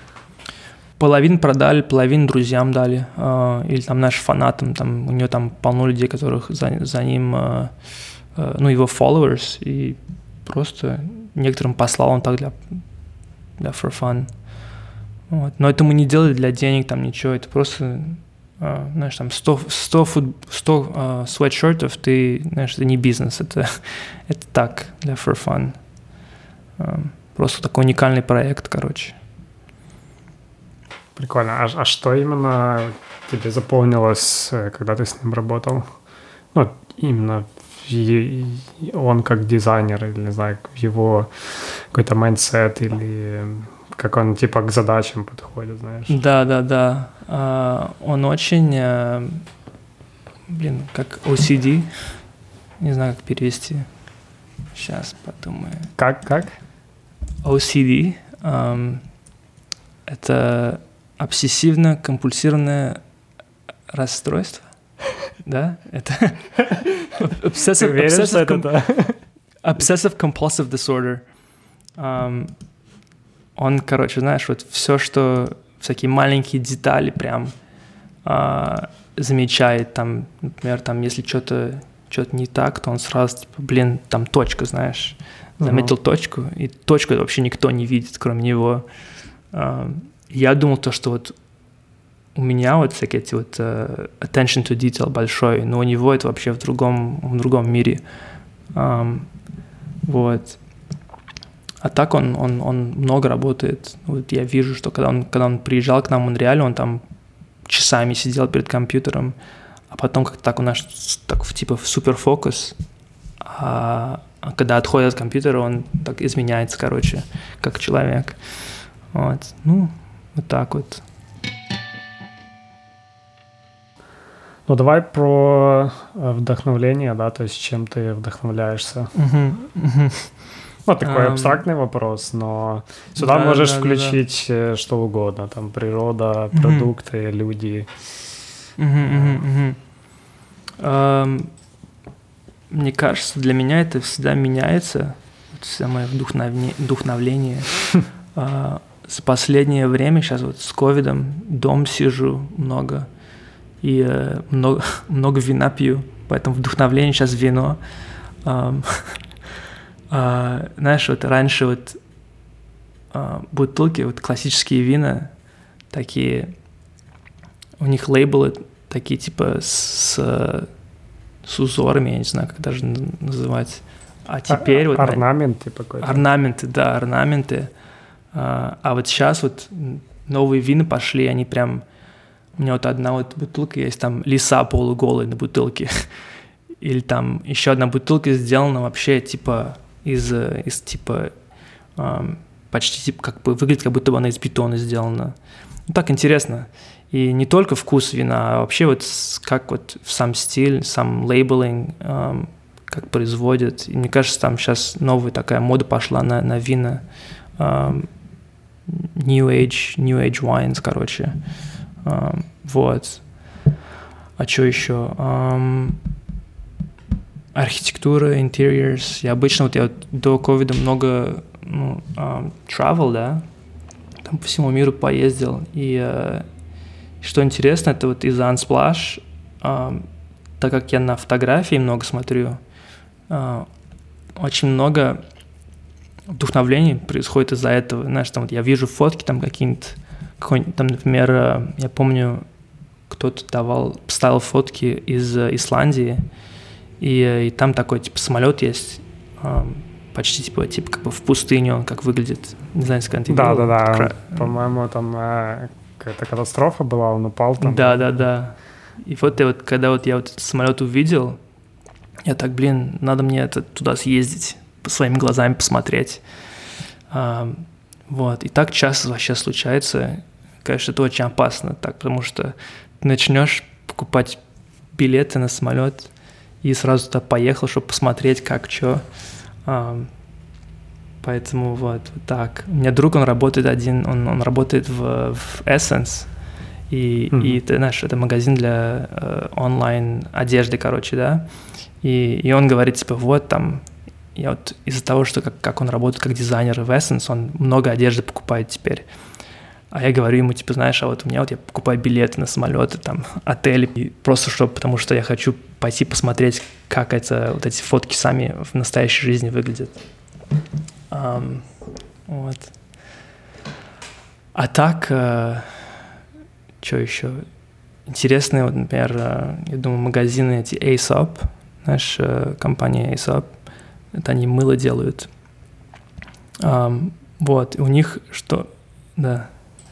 Половину продали, половину друзьям дали, э, или там нашим фанатам, там у него там полно людей, которых за, за ним э, Э, ну, его followers, и просто некоторым послал он так для, для for fun. Вот. Но это мы не делали для денег, там ничего, это просто а, знаешь, там 100, 100, фут, 100 а, свитшотов, ты, знаешь, это не бизнес, это, это так, для for fun. А, просто такой уникальный проект, короче. Прикольно. А, а что именно тебе запомнилось, э, когда ты с ним работал? Ну, именно он как дизайнер, или, не знаю, его какой-то mindset, или как он типа к задачам подходит, знаешь? Да, да, да. А, он очень, а, блин, как OCD, не знаю, как перевести. Сейчас подумаю. Как, как? OCD um, – это обсессивно-компульсивное расстройство. Да, это obsessive, obsessive, obsessive compulsive disorder. Um, он, короче, знаешь, вот все, что всякие маленькие детали прям uh, замечает, там, например, там, если что-то что-то не так, то он сразу, типа, блин, там точка, знаешь, заметил uh-huh. точку, и точку вообще никто не видит, кроме него. Uh, я думал то, что вот у меня вот всякие эти вот uh, attention to detail большой, но у него это вообще в другом, в другом мире. Um, вот. А так он, он, он много работает. Вот я вижу, что когда он, когда он приезжал к нам в Монреаль, он там часами сидел перед компьютером, а потом как-то так у нас так типа в суперфокус, а, а когда отходит от компьютера, он так изменяется, короче, как человек. Вот. Ну, вот так вот. Ну, давай про э, вдохновление, да, то есть чем ты вдохновляешься. Uh-huh, uh-huh. Ну, такой абстрактный вопрос, но сюда да, можешь да, включить да, да. что угодно, там природа, продукты, uh-huh. люди. Uh-huh. Um, мне кажется, для меня это всегда меняется, самое вдохновение. вдохновление. uh, с последнее время, сейчас вот с ковидом, дом сижу много, и э, много, много вина пью, поэтому вдохновление сейчас вино. Um, uh, знаешь, вот раньше вот uh, бутылки, вот классические вина, такие, у них лейблы такие типа с, с узорами, я не знаю, как даже называть. А теперь а, вот... Орнаменты какой-то. Орнаменты, да, орнаменты. А, а вот сейчас вот новые вины пошли, они прям... У меня вот одна вот бутылка есть, там лиса полуголая на бутылке. Или там еще одна бутылка сделана вообще типа из, из типа почти типа как бы выглядит, как будто бы она из бетона сделана. Ну, так интересно. И не только вкус вина, а вообще вот как вот сам стиль, сам лейблинг, эм, как производят. И мне кажется, там сейчас новая такая мода пошла на, на вина. Эм, New Age, New Age Wines, короче. Um, вот. А что еще? Um, архитектура, interiors. Я обычно, вот я до ковида много ну, um, travel, да, там по всему миру поездил. И uh, что интересно, это вот из Unsplash, uh, так как я на фотографии много смотрю, uh, очень много вдохновление происходит из-за этого. Знаешь, там вот я вижу фотки там какие-нибудь, там, например, э, я помню, кто-то давал, ставил фотки из э, Исландии, и, э, и там такой, типа, самолет есть, почти, типа, типа, как бы в пустыне он как выглядит. Не знаю, если когда Да, да, да. Кра... По-моему, там какая-то катастрофа была, он упал там. Да, да, да. И вот, и вот когда вот я вот этот самолет увидел, я так, блин, надо мне это, туда съездить своими глазами посмотреть. А, вот. И так часто вообще случается. Конечно, это очень опасно, так, потому что ты начнешь покупать билеты на самолет и сразу туда поехал, чтобы посмотреть, как что. А, поэтому вот, вот так. У меня друг, он работает один, он, он работает в, в Essence, и, mm-hmm. и ты знаешь, это магазин для э, онлайн одежды, короче, да. И, и он говорит, типа, вот там я вот из-за того, что как, как он работает как дизайнер в Essence, он много одежды покупает теперь. А я говорю ему, типа, знаешь, а вот у меня вот я покупаю билеты на самолеты, там, отели, и просто чтобы, потому что я хочу пойти посмотреть, как это, вот эти фотки сами в настоящей жизни выглядят. Um, вот. А так, э, что еще? интересные, вот, например, э, я думаю, магазины эти Aesop, знаешь, э, компания Aesop, это они мыло делают. Um, вот, у них что, да.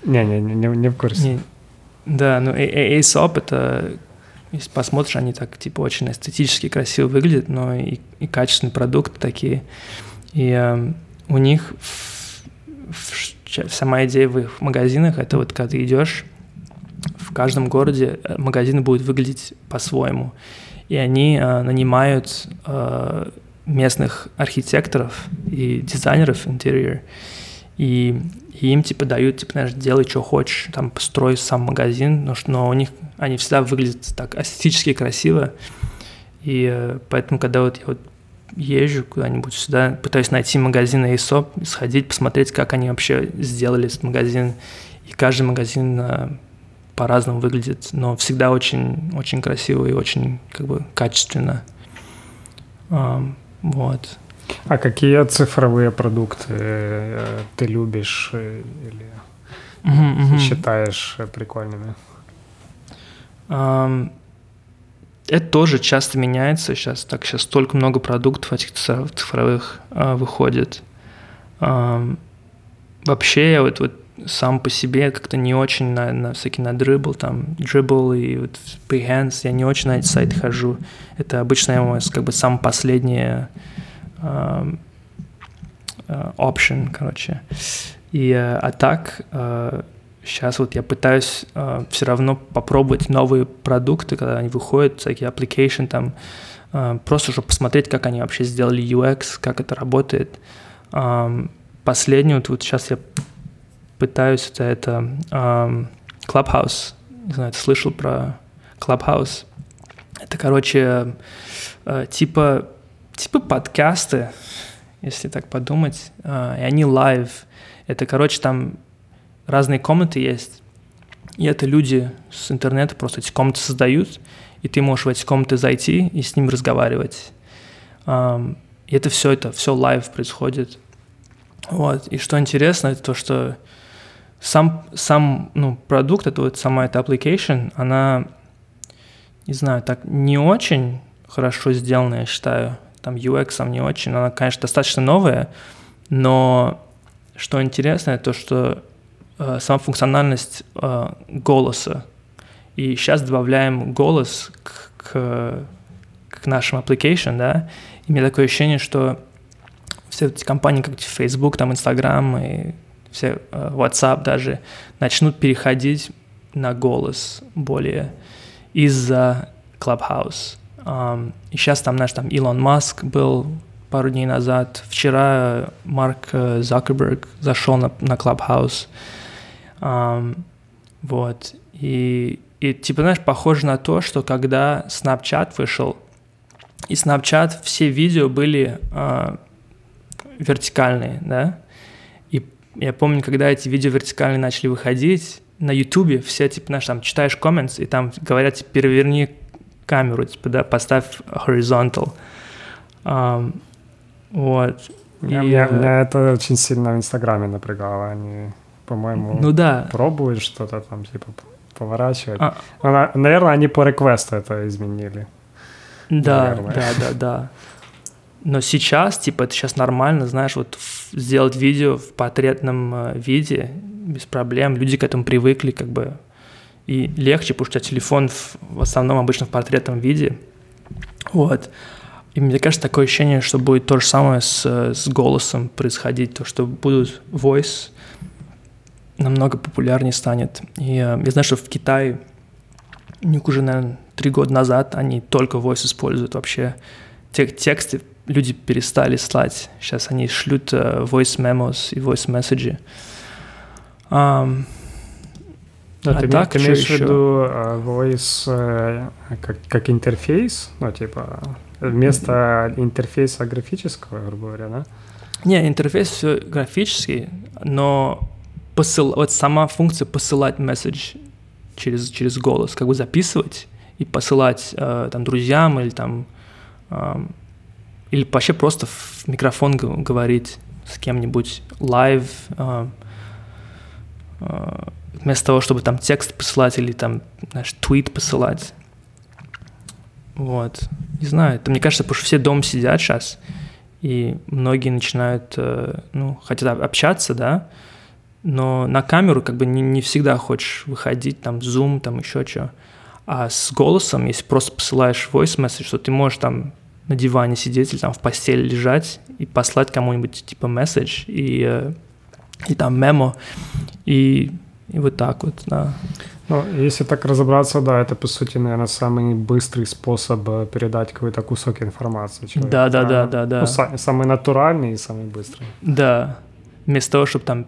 Не-не, не, не в курсе. Не, да, ну Aesop это, если посмотришь, они так типа очень эстетически красиво выглядят, но и, и качественные продукты такие. И э, у них в, в, сама идея в их магазинах это вот когда ты идешь в каждом городе э, магазины будут выглядеть по-своему. И они э, нанимают э, местных архитекторов и дизайнеров интерьер. И, и им типа дают, типа, знаешь, делай, что хочешь, там, построй сам магазин, но, но у них они всегда выглядят так эстетически красиво. И э, поэтому, когда вот я вот езжу куда-нибудь сюда, пытаюсь найти магазин ASOP, сходить, посмотреть, как они вообще сделали этот магазин. И каждый магазин э, по-разному выглядит, но всегда очень, очень красиво и очень как бы качественно. Um, вот. А какие цифровые продукты э, ты любишь э, или uh-huh. считаешь прикольными? Um, это тоже часто меняется сейчас. Так сейчас столько много продуктов этих цифровых uh, выходит. Вообще я вот, вот сам по себе как-то не очень на, на всякие на дрибл, там, дрибл и вот Behance, я не очень на эти сайты хожу. Это обычно мой как бы сам последний uh, option, короче. И, uh, а так, сейчас вот я пытаюсь все равно попробовать новые продукты, когда они выходят, всякие application там, просто чтобы посмотреть, как они вообще сделали UX, как это работает. Um, последний, вот, вот сейчас я пытаюсь, это, это um, Clubhouse. Не знаю, ты слышал про Clubhouse? Это, короче, э, типа, типа подкасты, если так подумать, э, и они live. Это, короче, там разные комнаты есть, и это люди с интернета просто эти комнаты создают, и ты можешь в эти комнаты зайти и с ним разговаривать. И это все, это все live происходит. Вот. И что интересно, это то, что сам, сам ну, продукт, это вот сама эта application, она, не знаю, так не очень хорошо сделана, я считаю. Там UX не очень, она, конечно, достаточно новая, но что интересно, то, что э, сама функциональность э, голоса. И сейчас добавляем голос к, к, к нашим application, да, и меня такое ощущение, что все эти компании, как Facebook, там, Instagram и все э, WhatsApp даже начнут переходить на голос более из-за Clubhouse. И сейчас там, знаешь, там Илон Маск был пару дней назад. Вчера Марк э, Закерберг зашел на, на Clubhouse. Вот. И, и, типа, знаешь, похоже на то, что когда Snapchat вышел, и Snapchat все видео были uh, вертикальные, да, я помню, когда эти видео вертикальные начали выходить, на Ютубе все, типа, знаешь, там читаешь comments, и там говорят, типа, переверни камеру, типа, да, поставь horizontal. Um, вот. Меня, и, меня, меня это очень сильно в Инстаграме напрягало. Они, по-моему, ну, да. пробуют что-то там, типа, поворачивать. А, Но, наверное, они по реквесту это изменили. Да, наверное. да, да, да. Но сейчас, типа, это сейчас нормально, знаешь, вот сделать видео в портретном э, виде без проблем. Люди к этому привыкли, как бы. И легче, потому что телефон в, в основном обычно в портретном виде. Вот. И мне кажется, такое ощущение, что будет то же самое с, с голосом происходить, то, что будут voice намного популярнее станет. И э, я знаю, что в Китае, у них уже, наверное, три года назад они только voice используют вообще. Тек тексты люди перестали слать. Сейчас они шлют uh, voice memos и voice messages. Um, а ты, так, ты имеешь в виду uh, voice uh, как, как интерфейс? Ну, типа, вместо интерфейса графического, грубо говоря, да? Не, интерфейс все графический, но посыл, вот сама функция посылать месседж через, через голос, как бы записывать и посылать э, там друзьям или там э, или вообще просто в микрофон говорить с кем-нибудь live. Uh, uh, вместо того, чтобы там текст посылать или там, знаешь, твит посылать. Вот. Не знаю, это мне кажется, потому что все дома сидят сейчас, и многие начинают, э, ну, хотят общаться, да, но на камеру как бы не, не всегда хочешь выходить, там, Zoom, там, еще что. А с голосом, если просто посылаешь voice message, что ты можешь там на диване сидеть или там в постели лежать и послать кому-нибудь типа месседж и, э, и там мемо, и, и вот так вот, да. Ну, если так разобраться, да, это, по сути, наверное, самый быстрый способ э, передать какой-то кусок информации человеку. Да, да, да, да, да. Ну, самый натуральный и самый быстрый. Да. Вместо того, чтобы там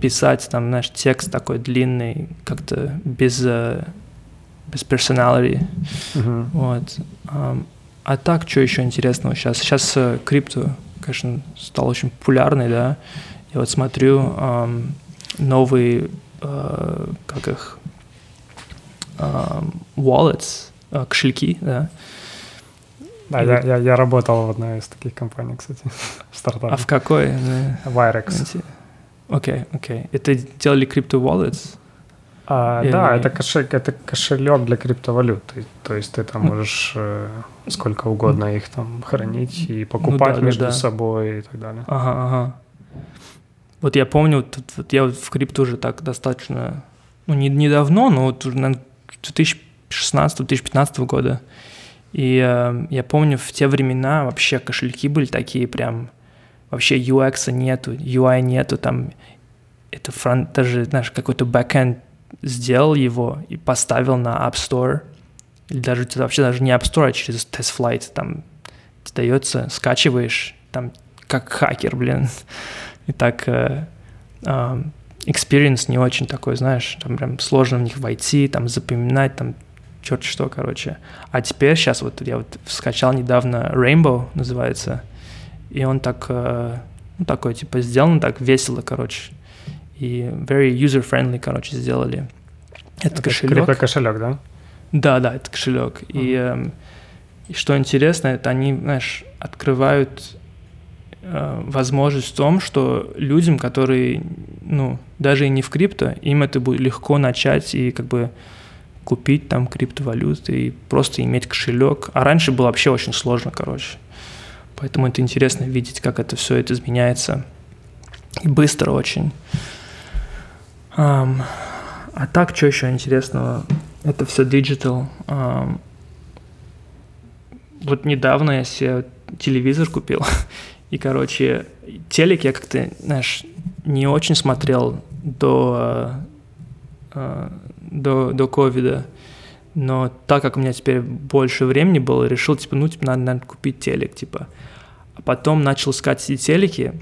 писать, там, знаешь, текст такой длинный, как-то без, э, без personality. Uh-huh. Вот. А так, что еще интересного сейчас? Сейчас э, крипто, конечно, стал очень популярный, да. Я вот смотрю новые Э, как их, wallets, э, кошельки, да. Да, я, я, я работал в одной из таких компаний, кстати, стартап. А в какой? Wirex. Окей, окей. Это делали крипто wallets? А, Или... Да, это кошелек, это кошелек для криптовалют. То есть ты там можешь э, сколько угодно их там хранить и покупать ну, да, между да. собой и так далее. Ага, ага. Вот я помню, вот, вот я вот в крипту уже так достаточно, ну, не, недавно, но вот уже, наверное, 2016-2015 года. И э, я помню, в те времена вообще кошельки были такие прям, вообще UX нету, UI нету, там, это фронт, даже, знаешь, какой-то бэкэнд сделал его и поставил на App Store, или даже вообще даже не App Store, а через TestFlight, там, дается, скачиваешь, там, как хакер, блин. И так э, э, experience не очень такой, знаешь, там прям сложно в них войти, там запоминать, там черт что, короче. А теперь сейчас вот я вот скачал недавно Rainbow называется, и он так, э, ну такой типа сделан так весело, короче, и very user-friendly, короче, сделали. Это, это кошелек. кошелек, да? Да, да, это кошелек. Mm-hmm. И, э, и что интересно, это они, знаешь, открывают возможность в том, что людям, которые, ну, даже и не в крипто, им это будет легко начать и как бы купить там криптовалюты и просто иметь кошелек. А раньше было вообще очень сложно, короче. Поэтому это интересно видеть, как это все это изменяется. И быстро очень. Um, а так, что еще интересного? Это все digital. Um, вот недавно я себе телевизор купил. И, короче, телек я как-то, знаешь, не очень смотрел до, э, до, до ковида. Но так как у меня теперь больше времени было, решил, типа, ну, типа, надо, надо купить телек, типа. А потом начал искать эти телеки,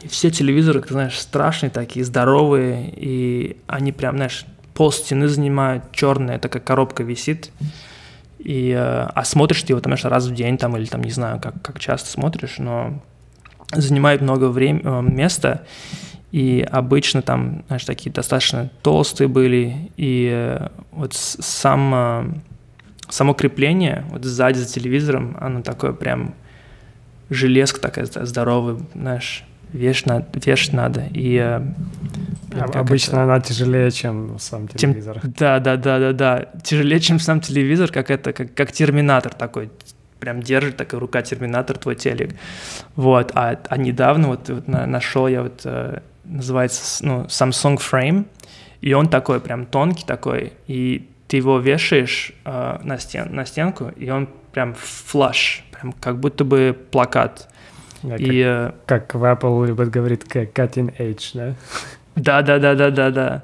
и все телевизоры, ты знаешь, страшные такие, здоровые, и они прям, знаешь, пол стены занимают, черная такая коробка висит. И, э, а смотришь ты его, там, знаешь, раз в день, там, или там, не знаю, как, как часто смотришь, но занимает много времени, э, места, и обычно там, знаешь, такие достаточно толстые были, и э, вот сам, э, само крепление вот сзади за телевизором, оно такое прям железка такая здоровая, знаешь, вешать надо, вешать надо. И, а, Обычно это... она тяжелее, чем сам телевизор. Чем, да, да, да, да, да. Тяжелее, чем сам телевизор, как это, как, как терминатор такой прям держит такая рука терминатор твой телек. Вот, а, а недавно вот, вот нашел я вот, э, называется, ну, Samsung Frame, и он такой прям тонкий такой, и ты его вешаешь э, на, стен, на стенку, и он прям флаш, прям как будто бы плакат. Да, и, как, э, как в Apple любят говорить, cutting edge, да? Да, да, да, да, да, да.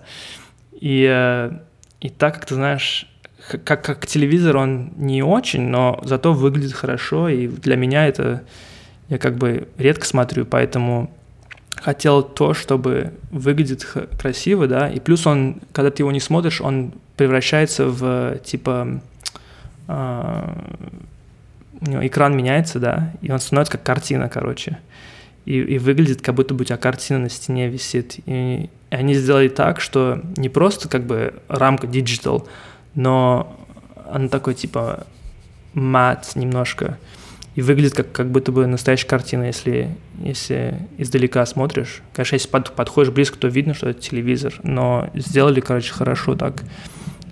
И, э, и так как ты знаешь, как, как телевизор он не очень, но зато выглядит хорошо, и для меня это я как бы редко смотрю, поэтому хотел то, чтобы выглядит красиво, да, и плюс он, когда ты его не смотришь, он превращается в типа э, у него экран меняется, да, и он становится как картина, короче, и, и выглядит, как будто бы у тебя картина на стене висит. И, и они сделали так, что не просто как бы рамка digital, но она такой типа мат немножко. и выглядит как, как будто бы настоящая картина, если, если издалека смотришь. Конечно, если под, подходишь близко, то видно, что это телевизор, но сделали, короче, хорошо так.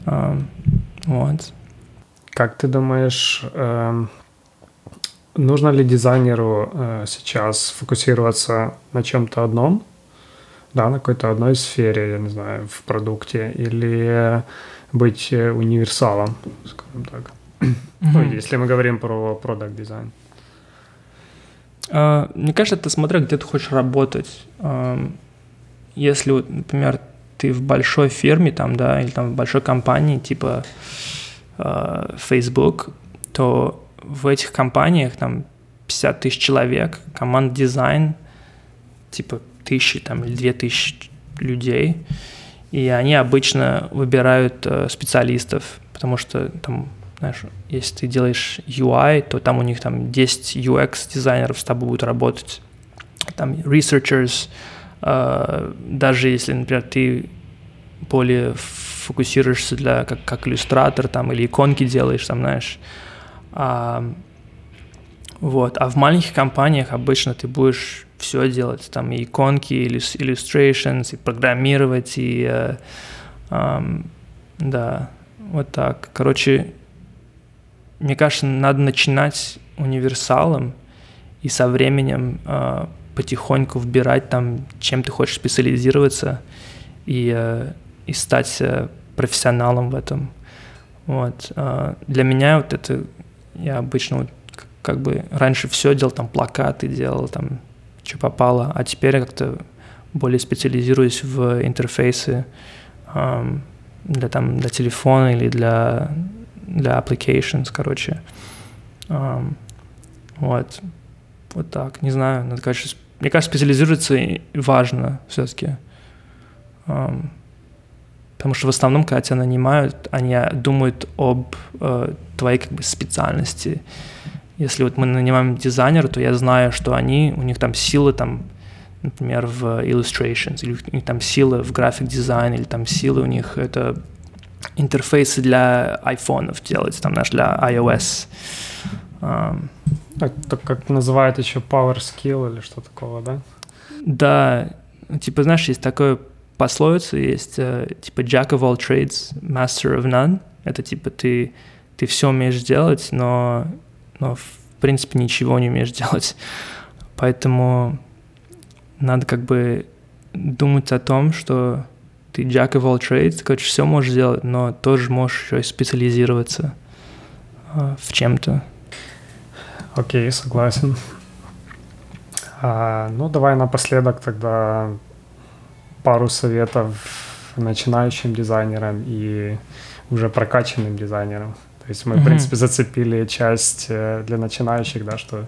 А, вот. Как ты думаешь, э, нужно ли дизайнеру э, сейчас фокусироваться на чем-то одном, да, на какой-то одной сфере, я не знаю, в продукте, или быть универсалом, скажем так? Mm-hmm. Ну, если мы говорим про продукт дизайн. Мне кажется, это смотря где ты хочешь работать. Uh, если, например, ты в большой фирме, там, да, или там в большой компании, типа uh, Facebook, то в этих компаниях там 50 тысяч человек, команд дизайн, типа тысячи там или две тысячи людей, и они обычно выбирают э, специалистов, потому что там, знаешь, если ты делаешь UI, то там у них там 10 UX дизайнеров с тобой будут работать, там researchers, э, даже если, например, ты более фокусируешься для как, как иллюстратор там или иконки делаешь, там, знаешь, а, вот. А в маленьких компаниях обычно ты будешь все делать, там и иконки, и illustrations, и программировать, и э, э, да, вот так. Короче, мне кажется, надо начинать универсалом и со временем э, потихоньку вбирать там, чем ты хочешь специализироваться и, э, и стать э, профессионалом в этом. Вот. Э, для меня вот это, я обычно вот как бы раньше все делал, там плакаты делал, там что попало, а теперь как-то более специализируюсь в интерфейсы um, для, там, для телефона или для, для applications, короче. Um, вот. Вот так. Не знаю, надо, конечно, мне кажется, специализироваться важно все-таки. Um, потому что в основном, когда тебя нанимают, они думают об э, твоей как бы специальности. Если вот мы нанимаем дизайнера, то я знаю, что они, у них там силы там, например, в illustrations, или у них там силы в график дизайн, или там силы у них это интерфейсы для айфонов делать, там наш для iOS. Это как называют еще power skill или что такого, да? Да, типа, знаешь, есть такое пословица, есть э, типа jack of all trades, master of none. Это типа ты, ты все умеешь делать, но но в принципе ничего не умеешь делать. Поэтому надо как бы думать о том, что ты jack of all trades, короче, все можешь делать, но тоже можешь еще и специализироваться э, в чем-то. Окей, okay, согласен. А, ну, давай напоследок тогда пару советов начинающим дизайнерам и уже прокачанным дизайнерам. То есть мы, mm-hmm. в принципе, зацепили часть э, для начинающих, да, что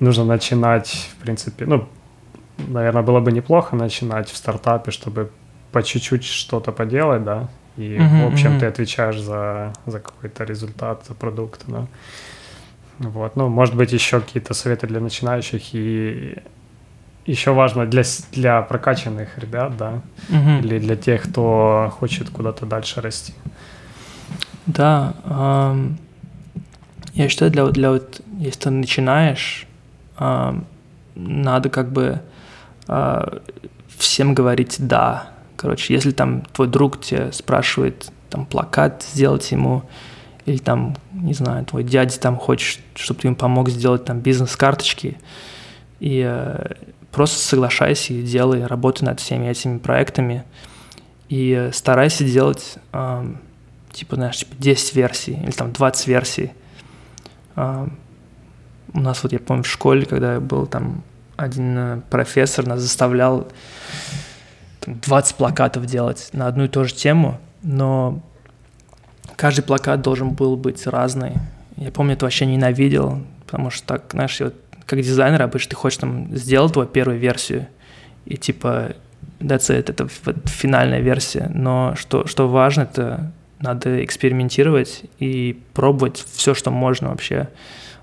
нужно начинать, в принципе, ну, наверное, было бы неплохо начинать в стартапе, чтобы по чуть-чуть что-то поделать, да, и, mm-hmm, в общем, mm-hmm. ты отвечаешь за, за какой-то результат, за продукт, да. Вот, ну, может быть, еще какие-то советы для начинающих и еще важно для, для прокачанных ребят, да, mm-hmm. или для тех, кто хочет куда-то дальше расти. Да, эм, я считаю, для, для вот, если ты начинаешь, эм, надо как бы э, всем говорить «да». Короче, если там твой друг тебя спрашивает там плакат сделать ему, или там, не знаю, твой дядя там хочет, чтобы ты им помог сделать там бизнес-карточки, и э, просто соглашайся и делай, работай над всеми этими проектами, и э, старайся делать э, типа, знаешь, типа 10 версий или там 20 версий. А, у нас вот, я помню, в школе, когда я был там, один э, профессор нас заставлял там, 20 плакатов делать на одну и ту же тему, но каждый плакат должен был быть разный. Я помню, это вообще ненавидел, потому что так, знаешь, вот, как дизайнер обычно ты хочешь там сделать твою первую версию, и типа that's it, это финальная версия. Но что, что важно, это надо экспериментировать и пробовать все, что можно вообще.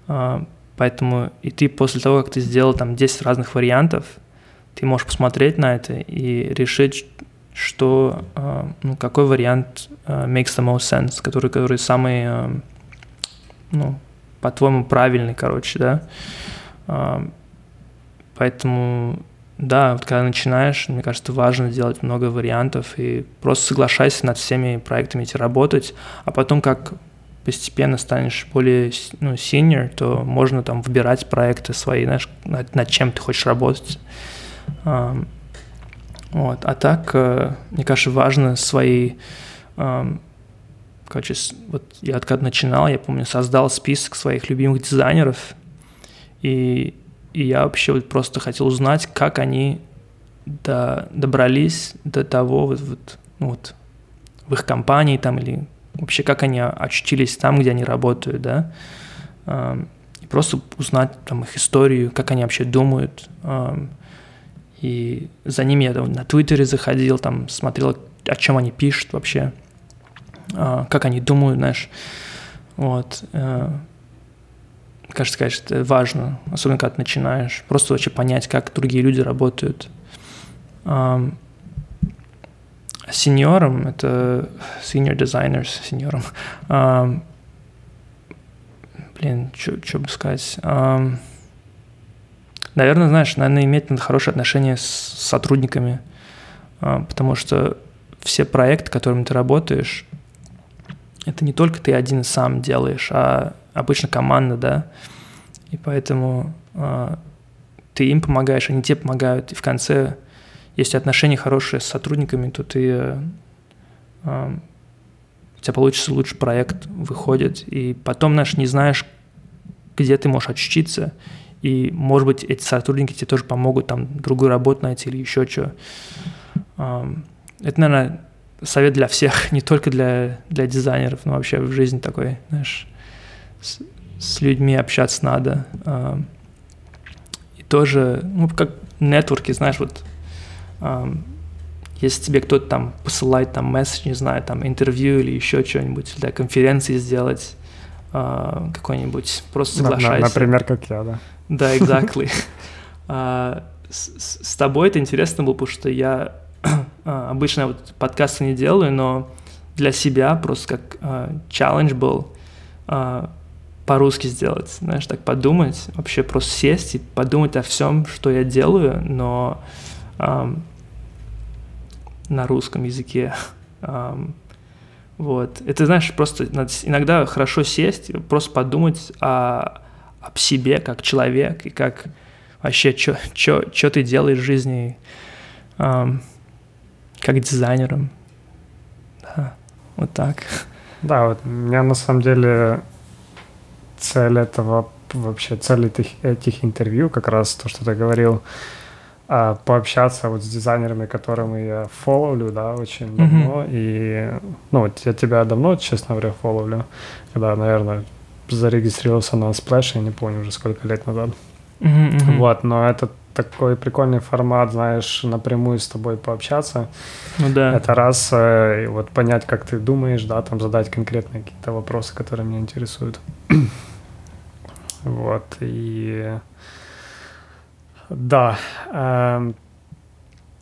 А, поэтому и ты после того, как ты сделал там 10 разных вариантов, ты можешь посмотреть на это и решить, что, а, ну, какой вариант а, makes the most sense, который, который самый ну, по-твоему, правильный, короче, да. Поэтому, да, вот когда начинаешь, мне кажется, важно делать много вариантов и просто соглашайся над всеми проектами эти работать, а потом как постепенно станешь более ну, senior, то можно там выбирать проекты свои, знаешь, над, над чем ты хочешь работать. Вот. А так, э, мне кажется, важно свои... Короче, вот я когда начинал, я помню, создал список своих любимых дизайнеров, и, и я вообще вот просто хотел узнать, как они до, добрались до того, вот, вот, ну вот, в их компании там, или вообще как они очутились там, где они работают, да, и просто узнать там их историю, как они вообще думают, и за ними я там, на Твиттере заходил, там смотрел, о чем они пишут вообще, а, как они думают, знаешь. Вот. Кажется, конечно, важно, особенно когда ты начинаешь. Просто вообще понять, как другие люди работают. Сеньором, это senior designers, сеньором. Блин, что бы сказать? Наверное, знаешь, наверное, иметь надо хорошие отношения с сотрудниками, а, потому что все проекты, которыми ты работаешь, это не только ты один сам делаешь, а обычно команда, да, и поэтому э, ты им помогаешь, они тебе помогают, и в конце, если отношения хорошие с сотрудниками, то ты э, э, у тебя получится лучший проект, выходит, и потом, знаешь, не знаешь, где ты можешь очутиться, и, может быть, эти сотрудники тебе тоже помогут там другую работу найти или еще что. Это, наверное, совет для всех, не только для, для дизайнеров, но вообще в жизни такой, знаешь, с, с людьми общаться надо. И тоже, ну, как нетворки, знаешь, вот если тебе кто-то там посылает там месседж, не знаю, там интервью или еще что-нибудь, для конференции сделать, а, какой-нибудь, просто соглашайся. Например, как я, да. Да, exactly. с, тобой это интересно было, потому что я обычно вот подкасты не делаю, но для себя просто как челлендж был по-русски сделать, знаешь, так подумать, вообще просто сесть и подумать о всем, что я делаю, но um, на русском языке. Um, вот. Это, знаешь, просто надо иногда хорошо сесть, просто подумать о, об себе как человек и как вообще, что ты делаешь в жизни эм, как дизайнером. Да, вот так. Да, вот меня на самом деле цель этого, вообще цель этих, этих интервью, как раз то, что ты говорил, а, пообщаться вот с дизайнерами, которыми я фолловлю, да, очень давно. Mm-hmm. И, ну, вот я тебя давно, честно говоря, фолловлю, когда, наверное, зарегистрировался на Splash, я не помню уже сколько лет назад. Mm-hmm. Вот, но это такой прикольный формат, знаешь, напрямую с тобой пообщаться. Ну да. Это раз, э, вот понять, как ты думаешь, да, там задать конкретные какие-то вопросы, которые меня интересуют. Вот, и да. Эм...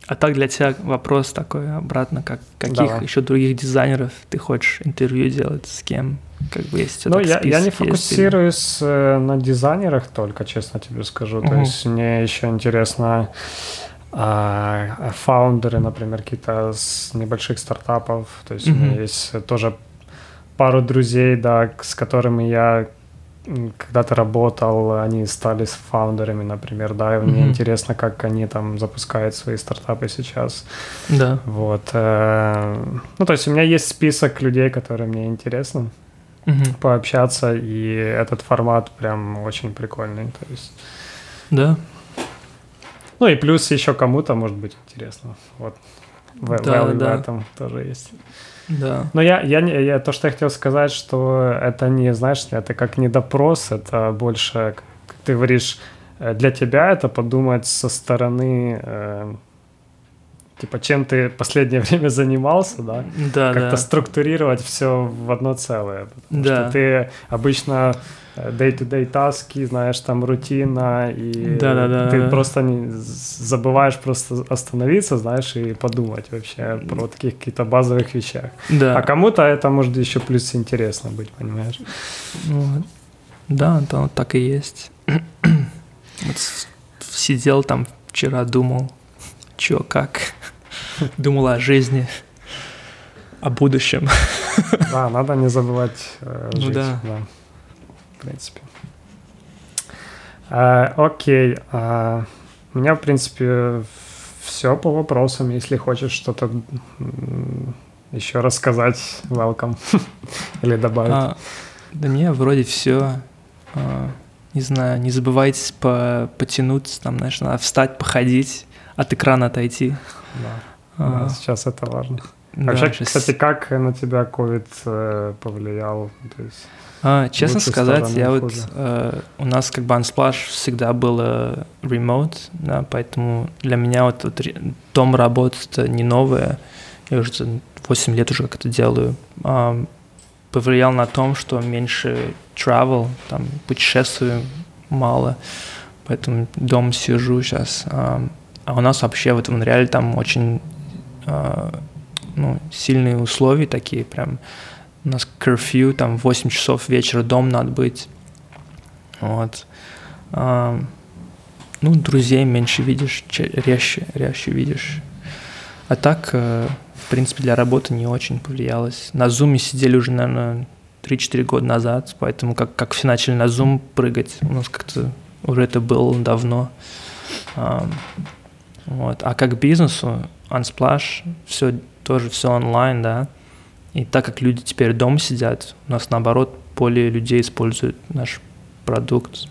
А так для тебя вопрос такой обратно, как каких да. еще других дизайнеров ты хочешь интервью делать, с кем? Как бы есть Ну, я, я не фокусируюсь или... Э, на дизайнерах только, честно тебе скажу. Угу. То есть мне еще интересно а, фаундеры, например, какие-то с небольших стартапов. То есть угу. у меня есть тоже пару друзей, да, с которыми я когда-то работал, они стали с фаундерами, например, да, и мне mm-hmm. интересно, как они там запускают свои стартапы сейчас. Да. Вот. Э, ну, то есть у меня есть список людей, которые мне интересно mm-hmm. пообщаться, и этот формат прям очень прикольный, то есть... Да. Ну и плюс еще кому-то может быть интересно. Вот. В, да, да. в этом тоже есть. Да. Но я, я, я, то, что я хотел сказать, что это не, знаешь, это как не допрос, это больше, как ты говоришь, э, для тебя это подумать со стороны, э, типа, чем ты последнее время занимался, да? Да, Как-то да. структурировать все в одно целое. Потому да. что ты обычно day-to-day таски, знаешь, там рутина, и да, да, да, ты да. просто не, забываешь просто остановиться, знаешь, и подумать вообще про таких каких-то базовых вещах. Да. А кому-то это может еще плюс интересно быть, понимаешь? Вот. Да, да, так и есть. вот сидел там вчера, думал, чё, как. думал о жизни, о будущем. да, надо не забывать э, ну жить. Ну да. да. В принципе. А, окей. А, у меня, в принципе, все по вопросам. Если хочешь что-то еще рассказать, welcome. Или добавить. А, да не, вроде все. А, не знаю, не забывайте по потянуться, там, знаешь, надо встать, походить, от экрана отойти. Да, а, да сейчас это важно. Да, Вообще, сейчас... кстати, как на тебя COVID э, повлиял? То есть... А, честно сказать, я вот э, у нас как бы Unsplash всегда было remote, да, поэтому для меня вот, вот дом работы это не новое. Я уже 8 лет уже как это делаю. А, повлиял на том, что меньше travel, там путешествую мало, поэтому дом сижу сейчас. А, а у нас вообще вот в Монреале там очень а, ну, сильные условия такие, прям у нас curfew, там 8 часов вечера дом надо быть. Вот. А, ну, друзей меньше видишь, резче, резче видишь. А так, э, в принципе, для работы не очень повлиялось. На Zoom сидели уже, наверное, 3-4 года назад, поэтому как, как все начали на Zoom прыгать, у нас как-то уже это было давно. А, вот. А как бизнесу, Unsplash, все тоже все онлайн, да, и так как люди теперь дома сидят, у нас наоборот более людей используют наш продукт.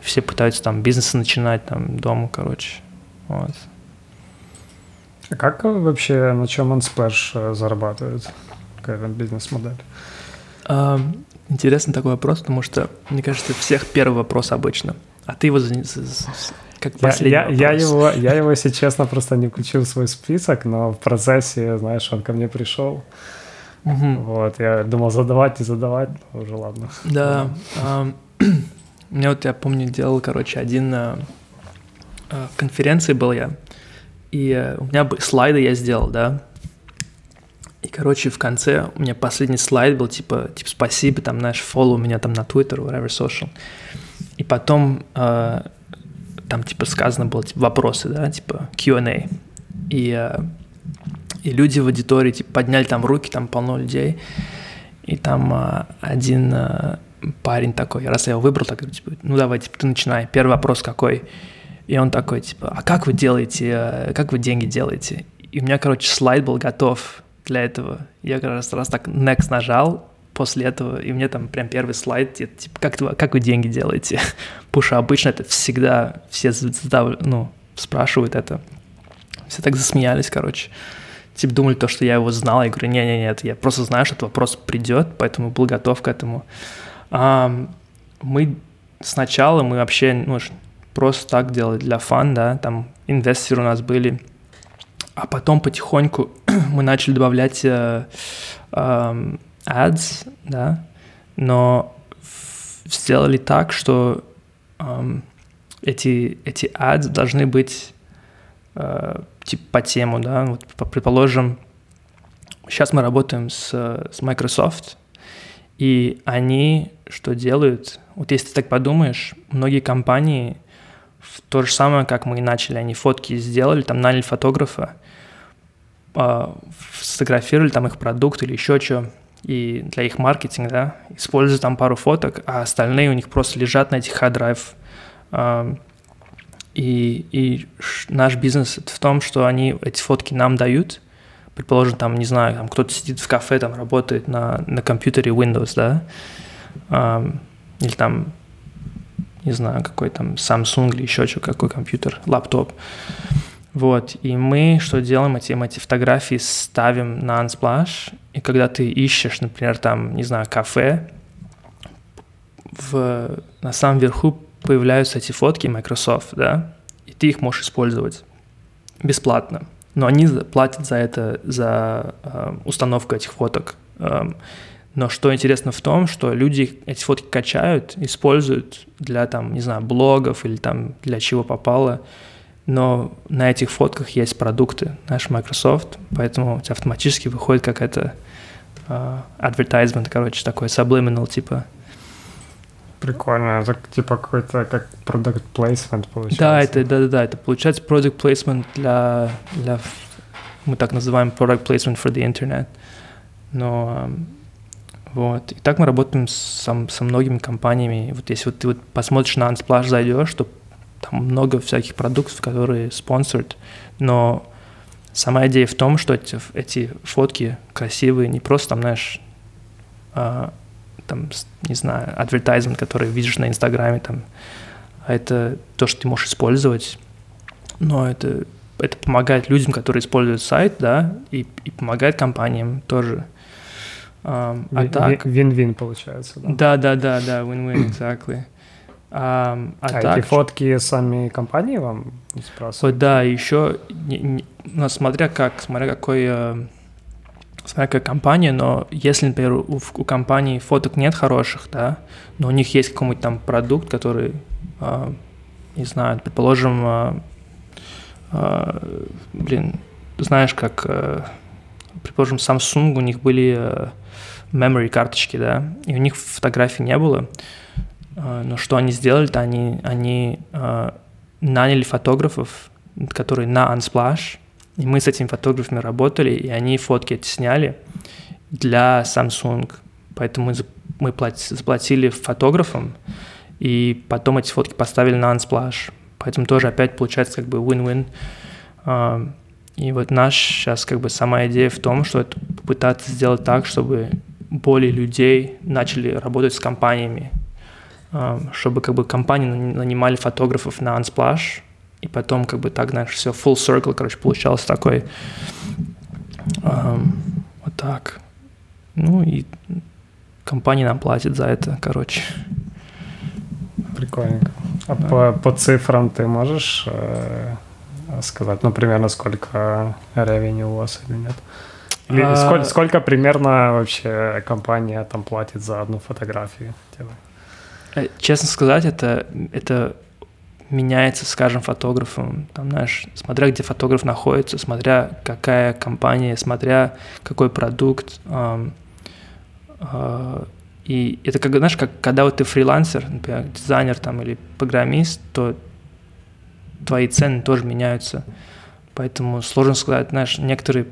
Все пытаются там бизнесы начинать там дома, короче. Вот. А как вообще на чем Unsplash э, зарабатывает? Какая бизнес-модель? Интересный такой вопрос, потому что, мне кажется, всех первый вопрос обычно. А ты его как я, я, я, его, я его, если честно, просто не включил в свой список, но в процессе, знаешь, он ко мне пришел. Угу. Вот, я думал задавать и задавать, но уже ладно. Да. А, мне вот, я помню, делал, короче, один а, а, конференции был я, и а, у меня слайды я сделал, да, и, короче, в конце у меня последний слайд был, типа, типа спасибо, там, знаешь, follow меня там на Twitter, whatever, social. И потом там типа сказано было типа, вопросы, да, типа Q&A. И, э, и люди в аудитории типа, подняли там руки, там полно людей. И там э, один э, парень такой, раз я его выбрал, так говорю, типа, ну давай, типа, ты начинай. Первый вопрос какой? И он такой, типа, а как вы делаете, как вы деньги делаете? И у меня, короче, слайд был готов для этого. Я как раз, раз так next нажал, после этого, и мне там прям первый слайд, это, типа, как, как вы деньги делаете? Что обычно это всегда все задав... ну, спрашивают это. Все так засмеялись, короче. Типа думали то, что я его знал. Я говорю, не-не-не, я просто знаю, что этот вопрос придет, поэтому был готов к этому. А, мы сначала, мы вообще, ну, просто так делали для фан, да, там инвесторы у нас были, а потом потихоньку мы начали добавлять э, э, ads, да, но сделали так, что эм, эти, эти ads должны быть э, типа по тему, да, вот, предположим, сейчас мы работаем с, с Microsoft, и они что делают? Вот если ты так подумаешь, многие компании то же самое, как мы и начали, они фотки сделали, там наняли фотографа, э, сфотографировали там их продукт или еще что, и для их маркетинга, да, используют там пару фоток, а остальные у них просто лежат на этих drive. И, и наш бизнес в том, что они эти фотки нам дают, предположим, там, не знаю, там кто-то сидит в кафе, там работает на, на компьютере Windows, да, или там, не знаю, какой там Samsung или еще что, какой компьютер, лаптоп. Вот, и мы что делаем, эти, эти фотографии ставим на Unsplash, и когда ты ищешь, например, там, не знаю, кафе, в, на самом верху появляются эти фотки Microsoft, да, и ты их можешь использовать бесплатно. Но они платят за это, за э, установку этих фоток. Эм, но что интересно в том, что люди эти фотки качают, используют для, там, не знаю, блогов или там для чего попало но на этих фотках есть продукты, наш Microsoft, поэтому у тебя автоматически выходит какая-то uh, advertisement, короче, такой subliminal типа. Прикольно, это типа какой-то как product placement получается. Да, это, да, да, да, это получается product placement для, для, мы так называем product placement for the internet. Но вот. И так мы работаем со, со многими компаниями. Вот если вот ты вот посмотришь на Unsplash, зайдешь, то там много всяких продуктов, которые спонсорят, но сама идея в том, что эти, эти фотки красивые, не просто там, знаешь, а, там, не знаю, advertisement, который видишь на Инстаграме, там, а это то, что ты можешь использовать, но это, это помогает людям, которые используют сайт, да, и, и помогает компаниям тоже. Um, а так... Вин-вин получается, да? Да, да, да, да, win-win, exactly. А, а так, эти фотки сами компании вам спрашивают? Да, еще, не, не, ну, смотря как, смотря какой, э, смотря какая компания, но если, например, у, у компании фоток нет хороших, да, но у них есть какой-нибудь там продукт, который, э, не знаю, предположим, э, э, блин, знаешь, как, э, предположим, Samsung, у них были э, memory карточки, да, и у них фотографий не было. А, но что они сделали-то? Они, они а, наняли фотографов, которые на Unsplash, и мы с этими фотографами работали, и они фотки эти сняли для Samsung. Поэтому мы, заплатили фотографам, и потом эти фотки поставили на Unsplash. Поэтому тоже опять получается как бы win-win. А, и вот наш сейчас как бы сама идея в том, что это попытаться сделать так, чтобы более людей начали работать с компаниями, чтобы как бы компании нанимали фотографов на Unsplash, и потом как бы так, знаешь, все full circle, короче, получался такой, вот так. Ну и компания нам платит за это, короче. Прикольненько. А да. по, по цифрам ты можешь э, сказать, ну, примерно сколько ревеню у вас или нет? Или а... сколько, сколько примерно вообще компания там платит за одну фотографию? Э, честно сказать, это, это меняется с каждым фотографом. Там, знаешь, смотря где фотограф находится, смотря какая компания, смотря какой продукт. Э, и это как, знаешь, как когда вот ты фрилансер, например, дизайнер там или программист, то твои цены тоже меняются. Поэтому сложно сказать, знаешь, некоторые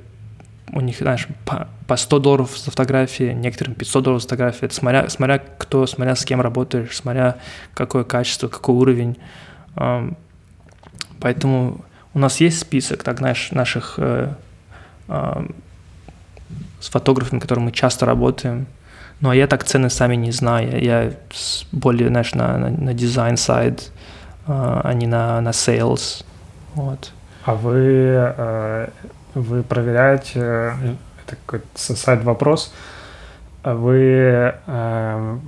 у них, знаешь, по, по 100 долларов за фотографии, некоторым 500 долларов за фотографии. Это смотря, смотря кто, смотря с кем работаешь, смотря какое качество, какой уровень. Поэтому у нас есть список, так, знаешь, наших э, с фотографами, с которыми мы часто работаем. Ну, а я так цены сами не знаю. Я более, знаешь, на, на, на дизайн сайт, а не на, на sales. Вот. А вы э, вы проверяете, это какой-то сайт-вопрос, вы э,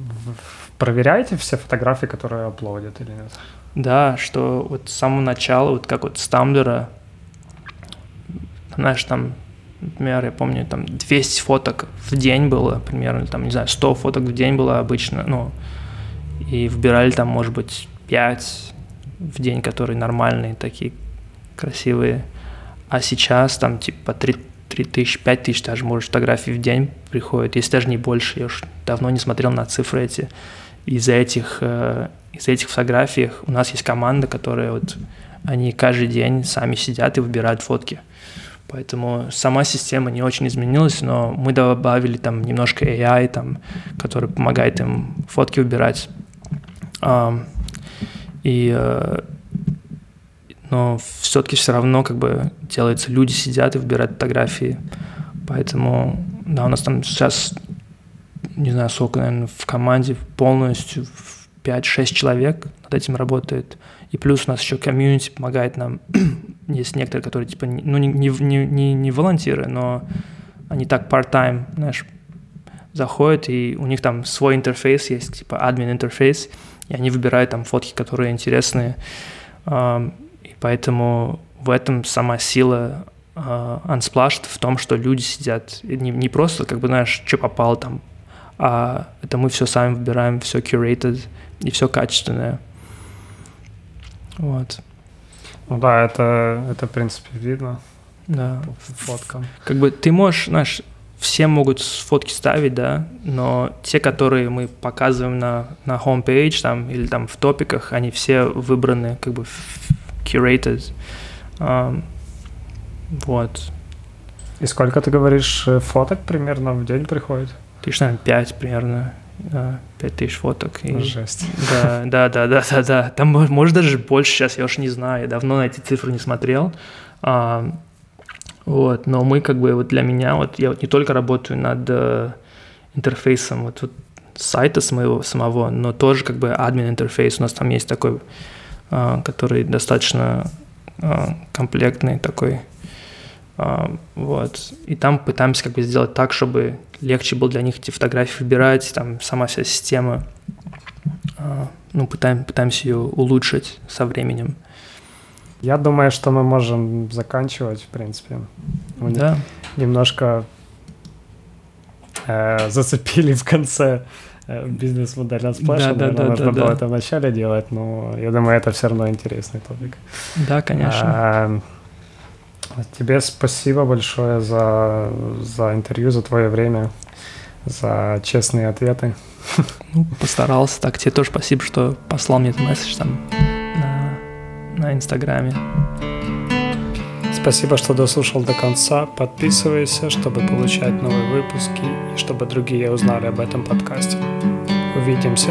проверяете все фотографии, которые аплодят или нет? Да, что вот с самого начала, вот как вот с Тамблера, знаешь, там, например, я помню, там 200 фоток в день было примерно, там, не знаю, 100 фоток в день было обычно, ну, и выбирали там, может быть, 5 в день, которые нормальные, такие красивые. А сейчас там типа 3, 3 тысячи, 5 тысяч даже, может, фотографий в день приходит, если даже не больше. Я уж давно не смотрел на цифры эти. Из-за этих, э, из этих фотографий у нас есть команда, которая вот, они каждый день сами сидят и выбирают фотки. Поэтому сама система не очень изменилась, но мы добавили там немножко AI, там, который помогает им фотки выбирать. И э, но все-таки все равно как бы делается, люди сидят и выбирают фотографии, поэтому, да, у нас там сейчас, не знаю, сколько, наверное, в команде полностью 5-6 человек над этим работает, и плюс у нас еще комьюнити помогает нам, есть некоторые, которые, типа, ну, не, не, не, не волонтеры, но они так part-time, знаешь, заходят, и у них там свой интерфейс есть, типа админ интерфейс, и они выбирают там фотки, которые интересные. Поэтому в этом сама сила Unsplash в том, что люди сидят не, не просто, как бы, знаешь, что попало там, а это мы все сами выбираем, все curated и все качественное. Вот. Ну да, это, это в принципе видно. Да. По фоткам. Как бы ты можешь, знаешь, все могут фотки ставить, да, но те, которые мы показываем на, на homepage там, или там в топиках, они все выбраны как бы curated. Um, вот. И сколько, ты говоришь, э, фоток примерно в день приходит? Тысяч, наверное, пять примерно. Пять тысяч фоток. И, Жесть. Да, да, да, да, да, да. Там может даже больше сейчас, я уж не знаю. Я давно на эти цифры не смотрел. Вот, но мы как бы вот для меня, вот я вот не только работаю над э, интерфейсом вот, вот сайта своего самого, но тоже как бы админ интерфейс. У нас там есть такой, который достаточно э, комплектный такой. Э, вот. И там пытаемся как бы сделать так, чтобы легче было для них эти фотографии выбирать, там сама вся система. Ну, пытаем, пытаемся ее улучшить со временем. Я думаю, что мы можем заканчивать, в принципе. Мы да. Немножко э, зацепили в конце бизнес-модель от Splash. Да, да, да, нужно да, было да. это вначале делать, но я думаю, это все равно интересный топик. Да, конечно. А, тебе спасибо большое за, за интервью, за твое время, за честные ответы. Ну, постарался. Так, тебе тоже спасибо, что послал мне этот месседж там на Инстаграме. Спасибо, что дослушал до конца. Подписывайся, чтобы получать новые выпуски и чтобы другие узнали об этом подкасте. Увидимся.